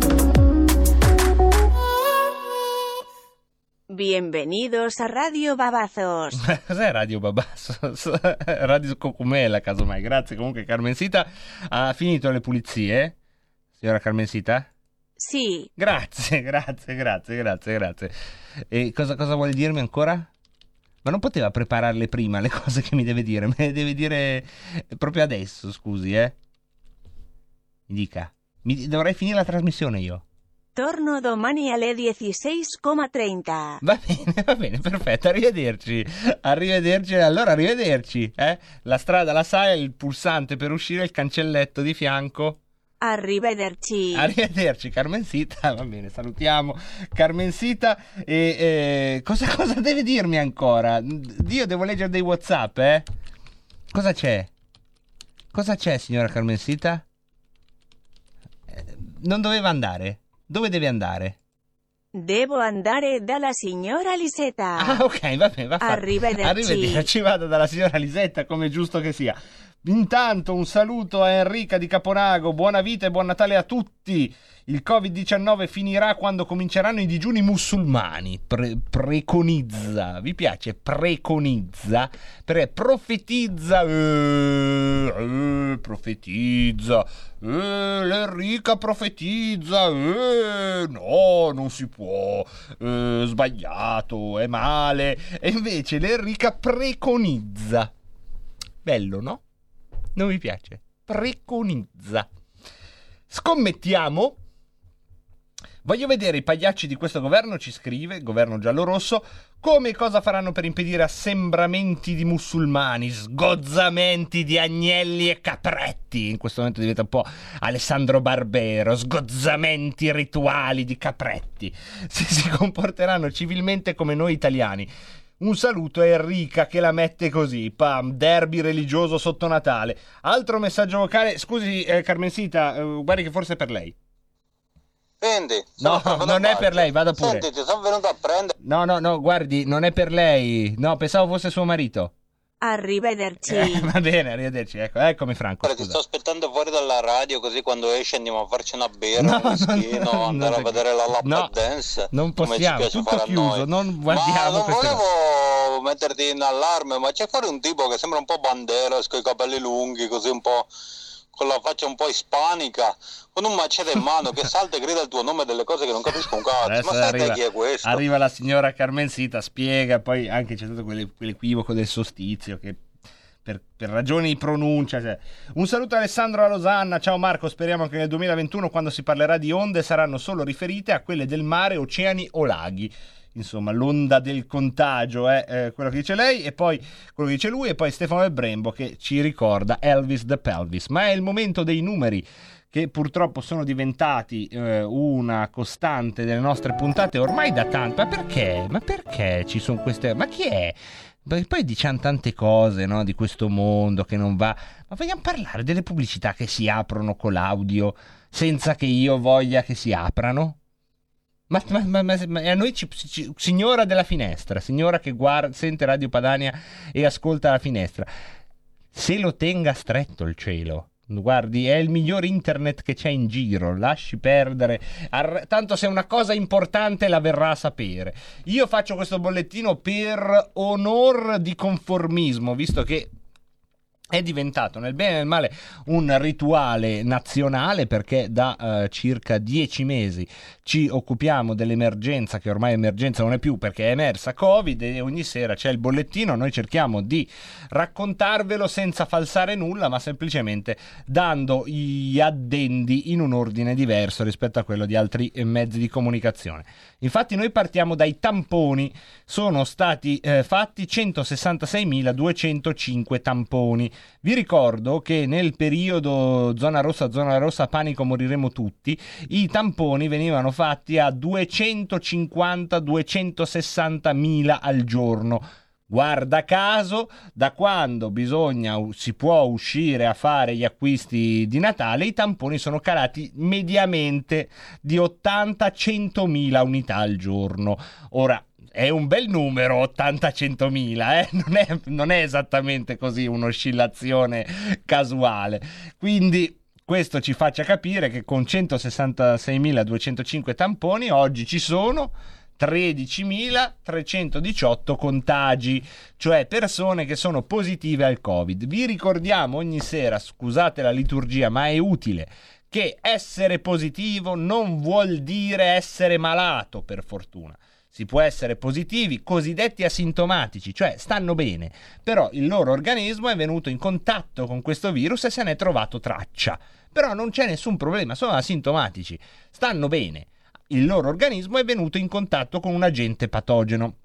Bienvenidos a Radio Babazos. Cos'è Radio Babassos? Radio Cocumela, casomai. Grazie comunque Carmensita. Ha finito le pulizie? Signora Carmensita? Sì, Grazie, grazie, grazie, grazie, grazie. E cosa, cosa vuole dirmi ancora? Ma non poteva prepararle prima le cose che mi deve dire, me le deve dire proprio adesso, scusi, eh? Mi dica. Mi- dovrei finire la trasmissione io. torno domani alle 16,30. Va bene, va bene, perfetto, arrivederci. Arrivederci, allora arrivederci, eh? La strada la sai, il pulsante per uscire, il cancelletto di fianco. Arrivederci. Arrivederci Carmensita, va bene, salutiamo Carmensita e eh, cosa, cosa deve dirmi ancora? Io devo leggere dei Whatsapp, eh? Cosa c'è? Cosa c'è signora Carmensita? Eh, Non doveva andare? Dove deve andare? Devo andare dalla signora Lisetta. Ah, ok, va bene, va fatto. Arrivederci. Arrivederci, vado dalla signora Lisetta, come è giusto che sia. Intanto un saluto a Enrica di Caponago, buona vita e buon Natale a tutti. Il Covid-19 finirà quando cominceranno i digiuni musulmani. Pre- preconizza, vi piace? Preconizza, pre- profetizza, eh, eh, profetizza, eh, l'Enrica profetizza, eh, no, non si può, eh, sbagliato, è male. E invece l'Enrica preconizza. Bello, no? Non mi piace. Preconizza. Scommettiamo. Voglio vedere i pagliacci di questo governo, ci scrive, governo giallo-rosso, come e cosa faranno per impedire assembramenti di musulmani, sgozzamenti di agnelli e capretti. In questo momento diventa un po' Alessandro Barbero, sgozzamenti rituali di capretti. Se si comporteranno civilmente come noi italiani. Un saluto a Enrica che la mette così, pam, derby religioso sotto Natale. Altro messaggio vocale, scusi eh, Carmensita, eh, guardi che forse è per lei. Senti, No, non è per lei, vada pure. Senti, ti sono venuto a prendere. No, no, no, guardi, non è per lei. No, pensavo fosse suo marito. Arrivederci. Eh, va bene, arrivederci. Ecco, eccomi Franco. Guarda, ti sto aspettando fuori dalla radio così quando esce andiamo a farci una birra, No, un whiskino, no, no, andare no, a vedere la lap no, dance. non come ci possiamo, piace tutto fare a chiuso, noi. non guardiamo Ma non volevo metterti in allarme, ma c'è fuori un tipo che sembra un po' banderas, con i capelli lunghi, così un po' con la faccia un po' ispanica, con un macete in mano che salta e grida il tuo nome delle cose che non capisco un cazzo. Adesso Ma arriva, chi è questo? arriva la signora Carmensita, spiega, poi anche c'è tutto quelle- quell'equivoco del sostizio che per, per ragioni di pronuncia. cioè. Un saluto a Alessandro a Losanna, ciao Marco, speriamo che nel 2021 quando si parlerà di onde saranno solo riferite a quelle del mare, oceani o laghi. Insomma, l'onda del contagio è eh, quello che dice lei, e poi quello che dice lui, e poi Stefano del Brembo che ci ricorda Elvis the Pelvis. Ma è il momento dei numeri che purtroppo sono diventati eh, una costante delle nostre puntate ormai da tanto. Ma perché? Ma perché ci sono queste... Ma chi è? Perché poi diciamo tante cose no, di questo mondo che non va. Ma vogliamo parlare delle pubblicità che si aprono con l'audio senza che io voglia che si aprano? Ma, ma- ma- ma- a noi ci, ci- signora della finestra, signora che guarda, sente Radio Padania e ascolta la finestra, se lo tenga stretto il cielo. Guardi, è il miglior internet che c'è in giro. Lasci perdere. Arr- tanto se una cosa importante la verrà a sapere. Io faccio questo bollettino per onor di conformismo, visto che è diventato nel bene e nel male un rituale nazionale perché da eh, circa dieci mesi ci occupiamo dell'emergenza che ormai emergenza non è più perché è emersa Covid e ogni sera c'è il bollettino, noi cerchiamo di raccontarvelo senza falsare nulla ma semplicemente dando gli addendi in un ordine diverso rispetto a quello di altri mezzi di comunicazione. Infatti noi partiamo dai tamponi, sono stati eh, fatti 166.205 tamponi. Vi ricordo che nel periodo zona rossa, zona rossa, panico, moriremo tutti, i tamponi venivano fatti a 250-260 mila al giorno. Guarda caso, da quando bisogna, si può uscire a fare gli acquisti di Natale, i tamponi sono calati mediamente di 80-100 mila unità al giorno. Ora, è un bel numero, 80-100 mila, eh? non, non è esattamente così un'oscillazione casuale. Quindi questo ci faccia capire che con 166.205 tamponi oggi ci sono 13.318 contagi, cioè persone che sono positive al Covid. Vi ricordiamo ogni sera, scusate la liturgia, ma è utile che essere positivo non vuol dire essere malato, per fortuna. Si può essere positivi, cosiddetti asintomatici, cioè stanno bene, però il loro organismo è venuto in contatto con questo virus e se ne è trovato traccia. Però non c'è nessun problema, sono asintomatici, stanno bene. Il loro organismo è venuto in contatto con un agente patogeno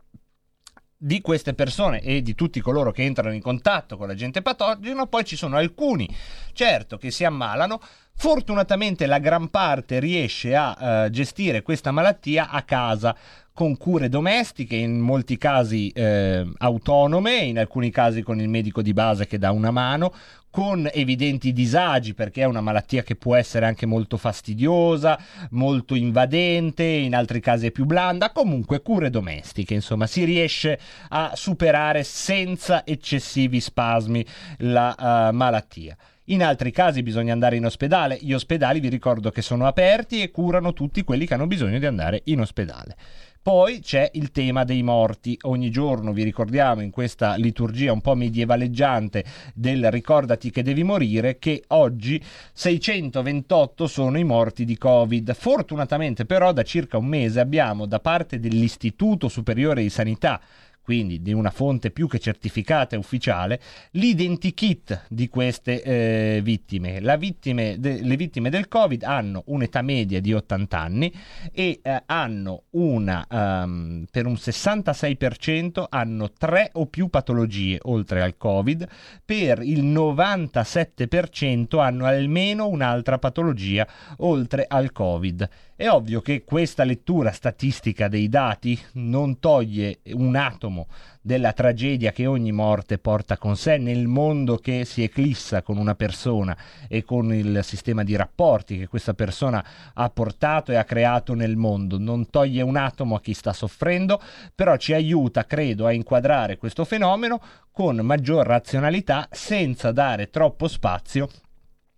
di queste persone e di tutti coloro che entrano in contatto con l'agente patogeno, poi ci sono alcuni, certo, che si ammalano. Fortunatamente la gran parte riesce a eh, gestire questa malattia a casa con cure domestiche, in molti casi eh, autonome, in alcuni casi con il medico di base che dà una mano, con evidenti disagi perché è una malattia che può essere anche molto fastidiosa, molto invadente, in altri casi è più blanda, comunque cure domestiche, insomma si riesce a superare senza eccessivi spasmi la uh, malattia. In altri casi bisogna andare in ospedale. Gli ospedali vi ricordo che sono aperti e curano tutti quelli che hanno bisogno di andare in ospedale. Poi c'è il tema dei morti. Ogni giorno vi ricordiamo in questa liturgia un po' medievaleggiante del ricordati che devi morire che oggi 628 sono i morti di Covid. Fortunatamente però da circa un mese abbiamo da parte dell'Istituto Superiore di Sanità quindi di una fonte più che certificata e ufficiale, l'identikit di queste eh, vittime. Vittime de- le vittime del Covid hanno un'età media di 80 anni e eh, hanno una, um, per un 66% hanno tre o più patologie oltre al Covid, per il 97% hanno almeno un'altra patologia oltre al Covid. È ovvio che questa lettura statistica dei dati non toglie un atomo della tragedia che ogni morte porta con sé nel mondo che si eclissa con una persona e con il sistema di rapporti che questa persona ha portato e ha creato nel mondo. Non toglie un atomo a chi sta soffrendo, però ci aiuta, credo, a inquadrare questo fenomeno con maggior razionalità senza dare troppo spazio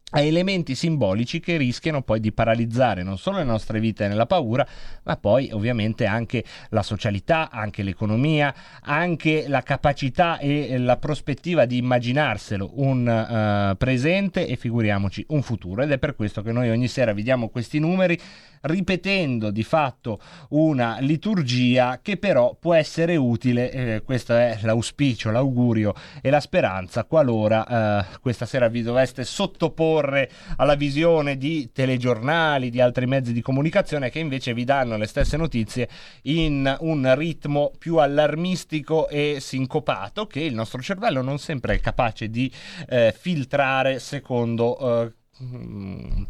a elementi simbolici che rischiano poi di paralizzare non solo le nostre vite nella paura, ma poi ovviamente anche la socialità, anche l'economia, anche la capacità e la prospettiva di immaginarselo un uh, presente e figuriamoci un futuro. Ed è per questo che noi ogni sera vediamo questi numeri ripetendo di fatto una liturgia che però può essere utile, eh, questo è l'auspicio, l'augurio e la speranza qualora eh, questa sera vi doveste sottoporre alla visione di telegiornali, di altri mezzi di comunicazione che invece vi danno le stesse notizie in un ritmo più allarmistico e sincopato che il nostro cervello non sempre è capace di eh, filtrare secondo eh,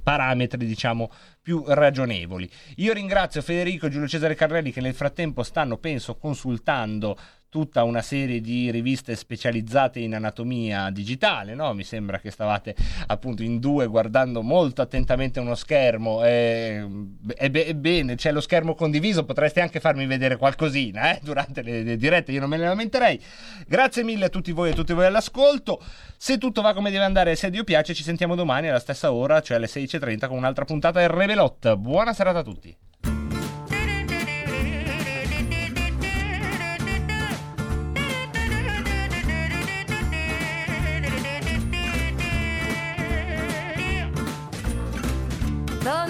parametri diciamo più ragionevoli. Io ringrazio Federico e Giulio Cesare Carrelli che nel frattempo stanno penso consultando tutta una serie di riviste specializzate in anatomia digitale, no? Mi sembra che stavate appunto in due guardando molto attentamente uno schermo. E, bene, c'è lo schermo condiviso, potreste anche farmi vedere qualcosina eh? durante le, le, dirette, io non me ne lamenterei. Grazie mille a tutti voi e a tutti voi all'ascolto. Se tutto va come deve andare e se Dio piace, ci sentiamo domani alla stessa ora, cioè alle 16.30 con un'altra puntata del Rebelot. Buona serata a tutti.